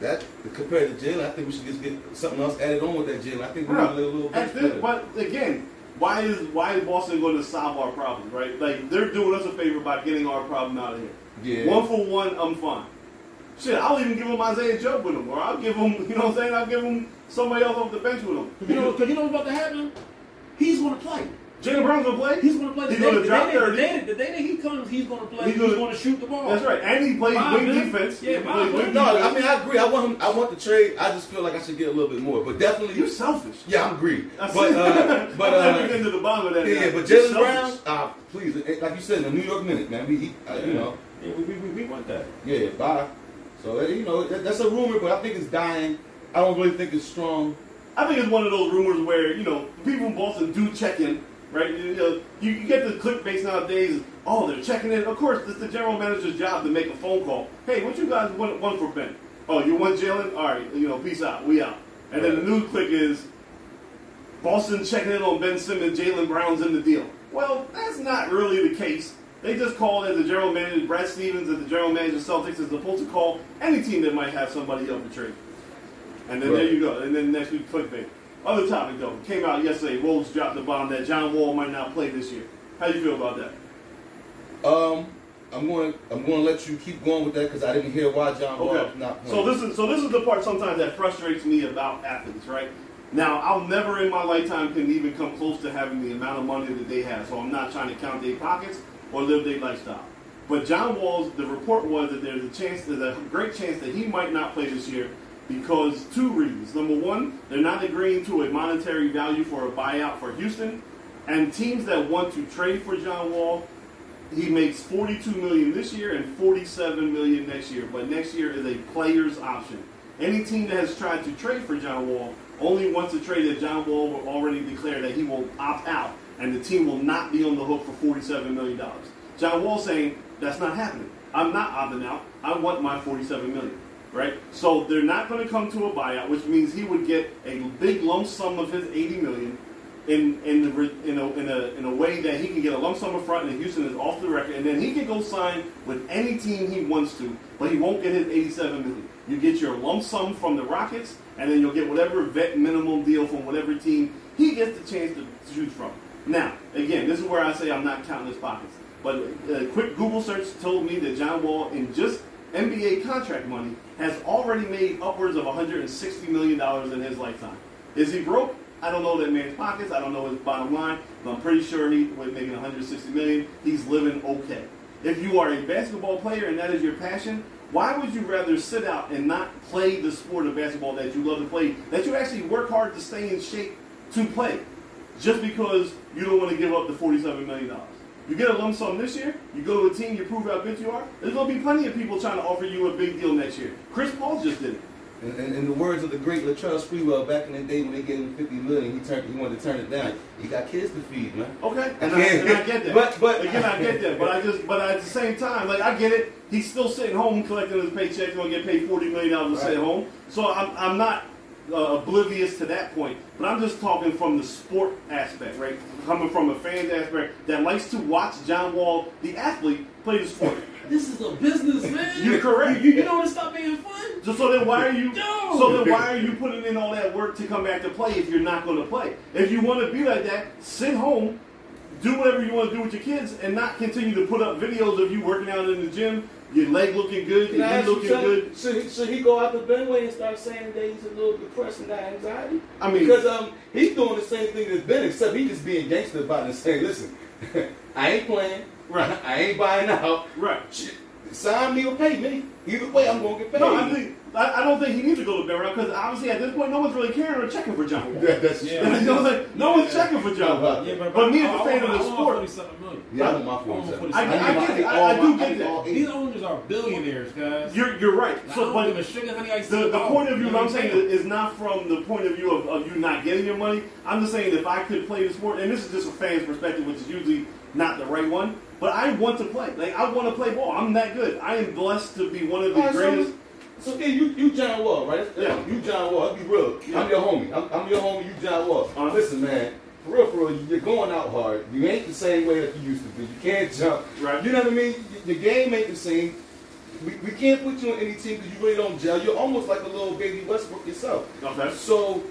That compared to Jaylen, I think we should just get something else added on with that Jaylen. I think we Bro, need a little, little bit this, but again, why is why is Boston going to solve our problems? Right? Like they're doing us a favor by getting our problem out of here. Yeah. One for one, I'm fine. Shit, I'll even give him Isaiah Joe with him, or I'll give him, you know what I'm saying? I'll give him somebody else off the bench with him. You know, cause you know what's about to happen? He's going to play. Jaylen Brown's gonna play. He's going to play. The He's day, gonna the, drop day, the, day, the day that he comes, he's going to play. He's He's, gonna- going to shoot the ball. That's right, and he plays Five wing defense. Yeah, plays wing no, defense. I mean I agree. I want him. I want the trade. I just feel like I should get a little bit more. But definitely, you're selfish. yeah, I'm greedy. But see. uh, but I'm uh, to the bottom of that. yeah, now. yeah, but Jaylen. Brown, ah, please, like you said, in the New York Minute, man. We, he, uh, you know, Yeah, we, we, we, we want that. yeah, bye. So eh, you know, that, that's a rumor, but I think it's dying. I don't really think it's strong. I think it's one of those rumors where you know people in Boston do check in, right? You, know, you, you get the clickbait nowadays. Oh, they're checking in. Of course, it's the general manager's job to make a phone call. Hey, what you guys want, want for Ben? Oh, you want Jaylen? All right, you know, peace out. We out. And then the new click is Boston checking in on Ben Simmons. Jaylen Brown's in the deal. Well, that's not really the case. They just called as the general manager. Brad Stevens, as the general manager of Celtics, is supposed to call any team that might have somebody up for trade. And then there you go. And then next week, clickbait. Other topic though, came out yesterday. Woj dropped the bomb that John Wall might not play this year. How do you feel about that? Um, I'm going. I'm going to let you keep going with that because I didn't hear why John Wall Okay. not So this is so this is the part sometimes that frustrates me about athletes, right? Now I'll never in my lifetime can even come close to having the amount of money that they have. So I'm not trying to count their pockets or live their lifestyle. But John Wall's the report was that there's a chance, there's a great chance that he might not play this year because two reasons. Number one, they're not agreeing to a monetary value for a buyout for Houston, and teams that want to trade for John Wall he makes 42 million this year and 47 million next year. But next year is a player's option. Any team that has tried to trade for John Wall only wants to trade that John Wall will already declare that he will opt out and the team will not be on the hook for 47 million dollars. John Wall saying that's not happening. I'm not opting out. I want my 47 million. Right? So they're not going to come to a buyout, which means he would get a big lump sum of his 80 million in in the in a, in a in a way that he can get a lump sum up front and Houston is off the record, and then he can go sign with any team he wants to, but he won't get his 87 million. You get your lump sum from the Rockets, and then you'll get whatever vet minimum deal from whatever team he gets the chance to choose from. Now, again, this is where I say I'm not counting his pockets. But a quick Google search told me that John Wall, in just NBA contract money, has already made upwards of 160 million dollars in his lifetime. Is he broke? I don't know that man's pockets. I don't know his bottom line, but I'm pretty sure he with making 160 million, he's living okay. If you are a basketball player and that is your passion, why would you rather sit out and not play the sport of basketball that you love to play, that you actually work hard to stay in shape to play, just because you don't want to give up the 47 million dollars? You get a lump sum this year, you go to a team, you prove how good you are. There's gonna be plenty of people trying to offer you a big deal next year. Chris Paul just did it. In, in, in the words of the great Latrell Sprewell, back in the day when they gave him 50 million, he turned, he wanted to turn it down. He got kids to feed, man. Okay, and I, and I get that. But- but- again, I get that. But I just, but at the same time, like I get it. He's still sitting home collecting his paycheck. He's Gonna get paid forty million dollars to sit Right. home. So I'm, I'm not uh, oblivious to that point. But I'm just talking from the sport aspect, right? Coming from a fan aspect that likes to watch John Wall, the athlete, play the sport. This is a business, man. You're correct. You, you know what? Stop being fun. So, so then why are you? No. So then why are you putting in all that work to come back to play if you're not going to play? If you want to be like that, sit home, do whatever you want to do with your kids, and not continue to put up videos of you working out in the gym, your leg looking good, Can your knee looking good. Should, he- should he go out to Benway and start saying that he's a little depressed and got anxiety? I mean- because um, he's doing the same thing as Ben, except he just being gangster about it and saying, "Listen, I ain't playing. Right. I ain't buying out. Right. Shit, Sign me or pay me. Either way, I'm gonna get paid." No, I think I, I don't think he needs to go to Ben Round because obviously at this point no one's really caring or checking for John Wall. That- that's Yeah. You know what No one's checking for John Wall. Yeah, But me as a fan of the I want sport, 47 million. Yeah, I want my I 47. 47. I- I get it. I- I do get that. These owners are billionaires, guys. you're you're right. So, but give a sugar honey iced the, the point of view what I'm saying saying? is not from the point of view of, of you not getting your money. I'm just saying if I could play the sport, and this is just a fan's perspective, which is usually not the right one, but I want to play. Like I want to play ball. I'm that good. I am blessed to be one of the right, so greatest. it's okay, you you John Wall, right? Yeah. You John Wall. I'll be real. Yeah. I'm your homie. I'm, I'm your homie. You John Wall. Uh-huh. Listen, man. For real, for real, you're going out hard. You ain't the same way that you used to be. You can't jump. Right. You know what I mean? Your game ain't the same. We, we can't put you on any team because you really don't gel. You're almost like a little baby Westbrook yourself. Okay. So,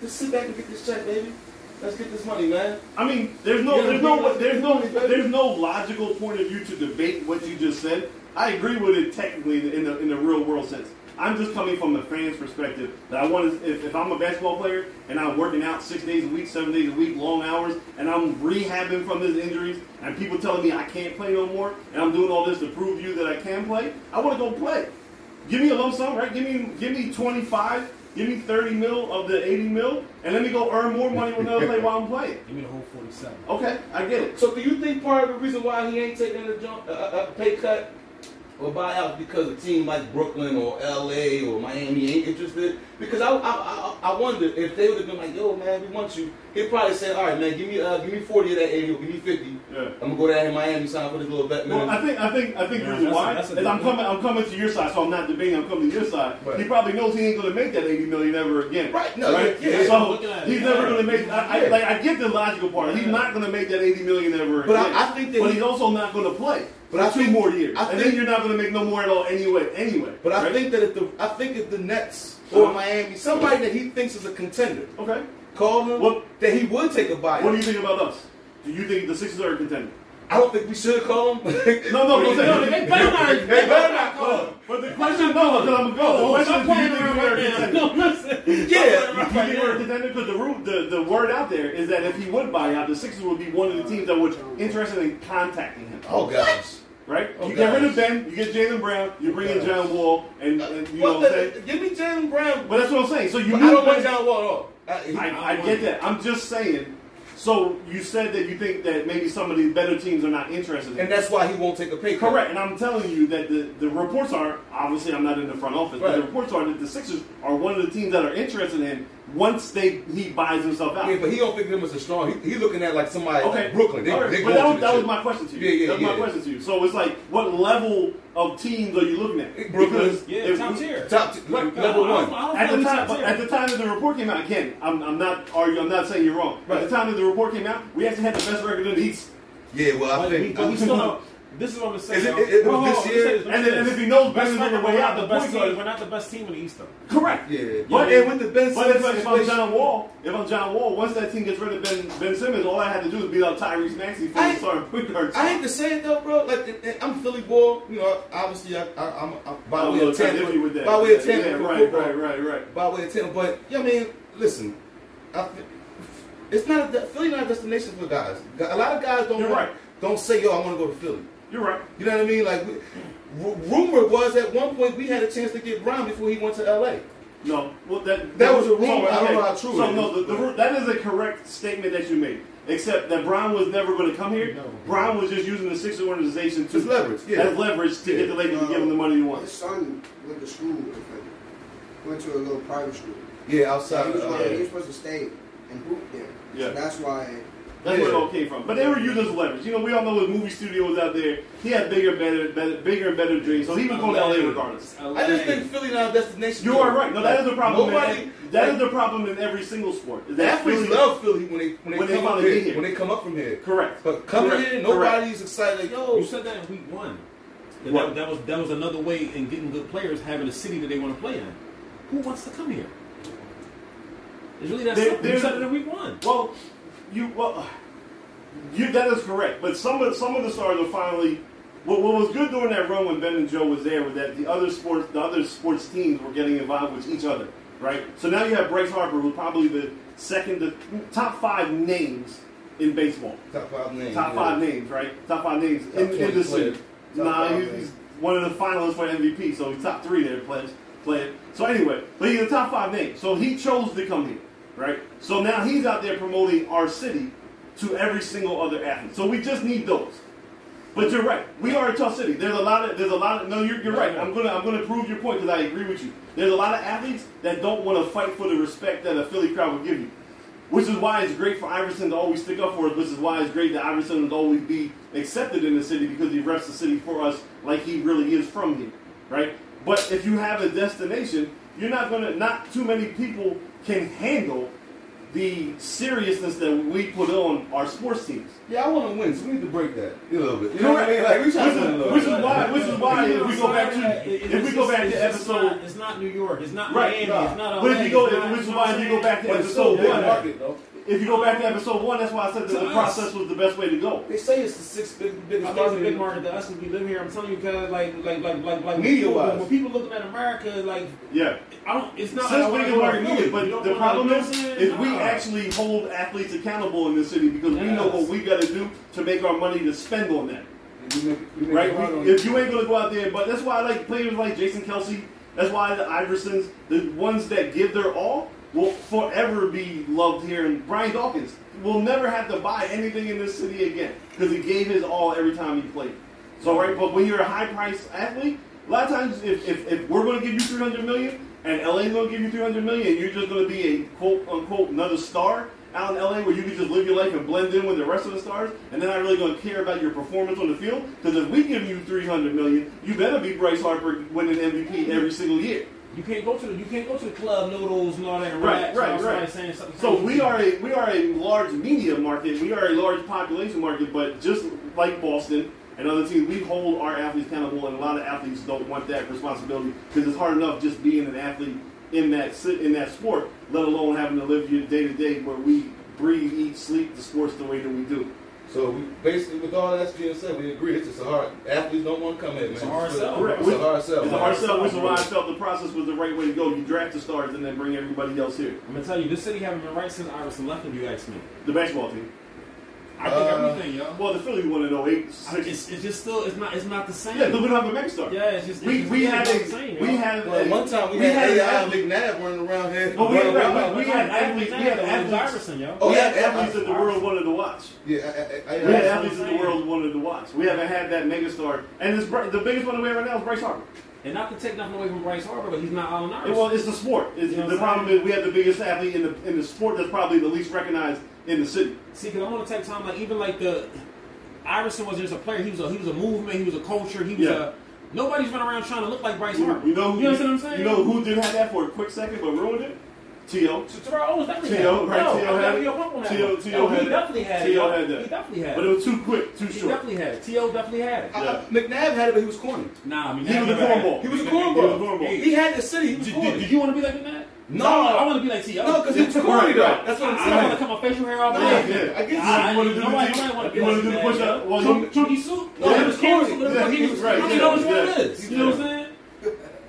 just sit back and get this check, baby. Let's get this money, man. I mean, there's no, there's no, there's no, there's no logical point of view to debate what you just said. I agree with it technically in the in the real world sense. I'm just coming from the fans' perspective that I want to. If, if I'm a basketball player and I'm working out six days a week, seven days a week, long hours, and I'm rehabbing from these injuries, and people telling me I can't play no more, and I'm doing all this to prove you that I can play, I want to go play. Give me a lump sum, right? Give me give me 25, give me 30 mil of the 80 mil, and let me go earn more money when I play while I'm playing. Give me the whole 47. Okay, I get it. So, do you think part of the reason why he ain't taking a, jump, a, a a pay cut or buyout because a team like Brooklyn or LA or Miami ain't interested? Because I, I, I, I wonder if they would have been like, "Yo, man, we want you." He'd probably say, "All right, man, give me, uh, give me forty of that eighty, or give me 50. Yeah. I'm gonna go down in Miami, sign for this little vet Well. I think I think I think Yeah, the reason a- why that's a is I'm point. coming I'm coming to your side, so I'm not debating. I'm coming to your side. Right. He probably knows he ain't going to make that 80 million ever again. Right, no, right. yeah, yeah. So Looking at it. he's never going to make. I, I, Yeah. like I get the logical part. He's Yeah. not going to make that 80 million ever But I- again. I think that But he- he's also not going to play. But for I two think- more years, I and think- then you're not going to make no more at all anyway. Anyway, but I right? think that if the I think if the Nets or. Miami, somebody that he thinks is a contender, okay. call him, What- that he would take a buyout. What do you think about us? Do you think the Sixers are a contender? I don't think we should call him. No, no, no, No, they better not. They better not call him. But the question, no, because I'm going to go. Oh, The question is, playing do you think around we are a right now. contender? No, listen. Yeah. Stop playing around You think we're a contender? Because the, ru- the the word out there is that if he would buy out, the Sixers would be one of the teams that would interested in contacting him. Oh gosh. Right? You get rid of. Ben, you get Jaylen Brown, you bring in. John Wall, and, and you know What what I'm saying. give me Jaylen Brown. But that's what I'm saying. So you I don't want John Wall at all. I- I, I get that. I'm just saying. So you said that you think that maybe some of these better teams are not interested in. And that's why he won't take a pay cut. Correct, and I'm telling you that the, the reports are obviously I'm not in the front office, but the reports are that the Sixers are one of the teams that are interested in once they he buys himself out. Yeah, but he don't think them as a strong. He, he looking at like somebody Okay, like Brooklyn. They, All right, they but that was, that was my question to you. Yeah, yeah, That's my question to you. So it's like, what level of teams are you looking at? Brooklyn. Because Yeah, top we- tier. Top t- Right. level I one. don't- I At the time, top but tier. at the time that the report came out, again, I'm, I'm not arguing. I'm not saying you're wrong. At the time that the report came out, we actually had the best record in the East. Yeah, well, I But we, think. but we still don't. This is what I'm saying. It- it- it this year? let me say this, And, then, and if he knows Best better than the we're way not out, the best team. We're not the best team in the East, though. Correct. Yeah, But, and with the Ben but if, if I'm John Wall, if I'm John Wall, once that team gets rid of Ben, ben Simmons, all I had to do is beat out Tyrese Maxey for I- the starting point guard. I hate to say it though, bro. Like I'm Philly boy. You know, obviously I, I, I'm, I'm by I'm way of Tampa. iffy with that. By way of Yeah, Tampa, for right, football. right, right, right. By way of Tampa, but yeah, I mean, listen, I, it's not a, Philly not a destination for guys. A lot of guys don't You're right. don't say yo, I want to go to Philly. You're right. You know what I mean? Like, we, r- rumor was at one point we had a chance to get Brown before he went to L.A. No, well that That was a rumor. so, I don't know how true So it no, the, the, that is a correct statement that you made. Except that Brown was never going to come here. No. Brown was just using the Sixers organization to As leverage, yeah. as leverage to Yeah. get the Lakers to give him the money he wants. His wants. son went to school. with him. Went to a little private school. Yeah, So outside. he was, of, like- uh, he was supposed to stay and hoop there. Yeah. So that's why. That's Yeah. where it all came from. But they were using as leverage. You know, we all know with movie studios out there, he had bigger, better, better bigger and better dreams. So he was going to LA regardless. I just think Philly not a destination. You are right. No, that is a problem. Nobody. in, that is like, the problem in every single sport. is the that athletes Philly- love Philly when they when they When they come up finally here, here. when they come up from here. Correct. But coming Correct. here, Correct. nobody's excited. Like, yo, You said that in week one. That, that, that was that was another way in getting good players having a city that they want to play in. Who wants to come here? It's really that There- simple. You there's- said it in week one. Well, you well, you that is correct. But some of some of the stars are finally. What, what was good during that run when Ben and Joe was there was that the other sports the other sports teams were getting involved with each other, right? So now you have Bryce Harper, who's probably the second, the top five names in baseball. top five names. Top yeah. five names, right? Top five names Top in, in the city. Nah, he's, names. one of the finalists for MVP, so he's top three there, players. Playing. So anyway, but he's the top five name. So he chose to come here, right? So now he's out there promoting our city to every single other athlete. So we just need those. But you're right. We are a tough city. There's a lot of there's a lot of no. You're, you're right. I'm gonna I'm gonna prove your point because I agree with you. There's a lot of athletes that don't want to fight for the respect that a Philly crowd will give you. Which is why it's great for Iverson to always stick up for us. Which is why it's great that Iverson would always be accepted in the city because he reps the city for us like he really is from here, right? But if you have a destination, you're not gonna. Not too many people can handle the seriousness that we put on our sports teams. Yeah, I want to win, so we need to break that a little bit. You know what I mean? Like we Which trying to win a is, little which is why, which is why, if we go back to, It- it- if we go just- back to episode, not- it's not New York. It's not Right, Miami. nah. It's not. but if LA, you go, it's not- which is why what if you go back to But it's episode one, market though. If you go back to episode one, that's why I said that To the us. process was the best way to go. They say it's the sixth big, biggest think it's a market. big market to us because we live here. I'm telling you, because like, like, like, like, like, Media-wise. when, when people looking at America, like, Yeah. I don't. It's not. Since like we wanna can go market media, but the problem you is, what is we Nah. actually hold athletes accountable in this city because we know what we got to do to make our money to spend on that. We make- we make Right? it hard on We, if you ain't gonna go out there, but that's why I like players like Jason Kelce. That's why the Iversons, the ones that give their all, will forever be loved here. And Brian Dawkins will never have to buy anything in this city again because he gave his all every time he played. So right, but when you're a high priced athlete, a lot of times if, if, if we're gonna give you 300 million and LA's gonna give you 300 million, you're just gonna be a quote unquote another star out in LA where you can just live your life and blend in with the rest of the stars, and they're not really going to care about your performance on the field. Because if we give you 300 million, you better be Bryce Harper winning MVP every single year. You can't go to the you can't go to the club noodles and all that. Right, right, right. Saying something So we are a we are a large media market. We are a large population market, but just like Boston and other teams, we hold our athletes accountable, and a lot of athletes don't want that responsibility because it's hard enough just being an athlete in that in that sport, let alone having to live your day to day where we breathe, eat, sleep the sports the way that we do. So we basically, with all that's being said, we agree it's just a hard. Athletes don't want to come in, man. It's a hard sell. Correct. It's a hard sell. It's a hard sell, which is why I felt the process was the right way to go. You draft the stars and then bring everybody else here. I'm gonna tell you, this city haven't been right since Iverson left. If you ask me, The basketball team. I think Uh, everything, yo. Well, the Philly won in 08, it's, it's just still it's not it's not the same. Yeah, but we don't have a megastar. Yeah, it's just We it's we just had not a the same, we yo. had Well, a, one time we, we had, had an AI McNabb running around here. Well, we had- running around. we had athletes- we had athletes- Iverson, yo. Oh, we had athletes that the world wanted to watch. Yeah, I, I, I, We had athletes that the world wanted to watch. We haven't had that megastar, and it's the biggest one that we have right now is Bryce Harper. And not to take nothing away from Bryce Harper, but he's not Allen Iverson. Well, it's the sport. It's, You know the problem is we have the biggest athlete in the in the sport that's probably the least recognized in the city. See, because I want to take time, like even like the Iverson was just a player. He was a he was a movement. He was a culture. He was Yeah. a nobody's running around trying to look like Bryce You, Harper. you know, who, you understand what I'm saying? You know who did have that for a quick second but ruined it? T.O. So Terrell Owens definitely T.O., had right, No, T.O. Had it. give you a pump on that T.O. T.O. No, had he definitely had it. T.O. had that. He definitely had it. But it. it was too quick, too He short. definitely had it. T.O. definitely had it. I, Yeah. McNabb had it, but he was corny. Nah, I mean, He was a never had it. cornball. He was a He was a cornball. cornball. He had the city. He was corny. did, did you want to be like that? No. I, want to be like T.O. No, because he was corny though. right. That's what I'm saying. don't want to cut my facial hair off. Nah, man. yeah, I get you. I, You wanna do the nobody, T- nobody want to you wanna do the push-up? yo. Well, Chunky- soup? No, No, he he was was corny. corny. What the Yeah, he he was was right, You yeah, know which one yeah. it is. You know what I'm saying?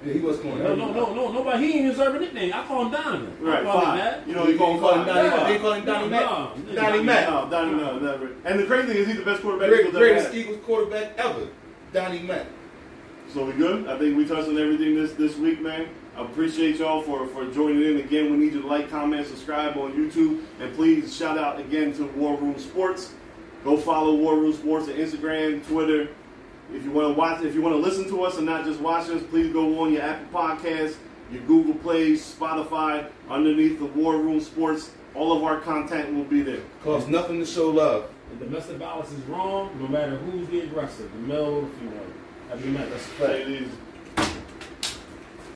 Yeah, he was corny. No, no, no, no, nobody. He ain't deserve a nickname. I call him Donovan. Right, I call him fine. that. You know, you call him call him. Donnie Yeah. They call him Donnie No, Mac. no. Donnie Mac. No, Donnie, no, never. And the crazy thing is, he's the best quarterback ever greatest. Eagles quarterback ever, Donnie Mac. So we good? I think we touched on everything this this week, man. I appreciate y'all for, for joining in again. We need you to like, comment, subscribe on YouTube, and please shout out again to War Room Sports. Go follow War Room Sports on Instagram, Twitter. If you want to watch, if you want to listen to us and not just watch us, please go on your Apple Podcasts, your Google Play, Spotify, underneath the War Room Sports. All of our content will be there. Costs nothing to show love. If domestic violence is wrong, no matter who's the aggressor, the male or the female. Have you met? That's a fact. Say it easy.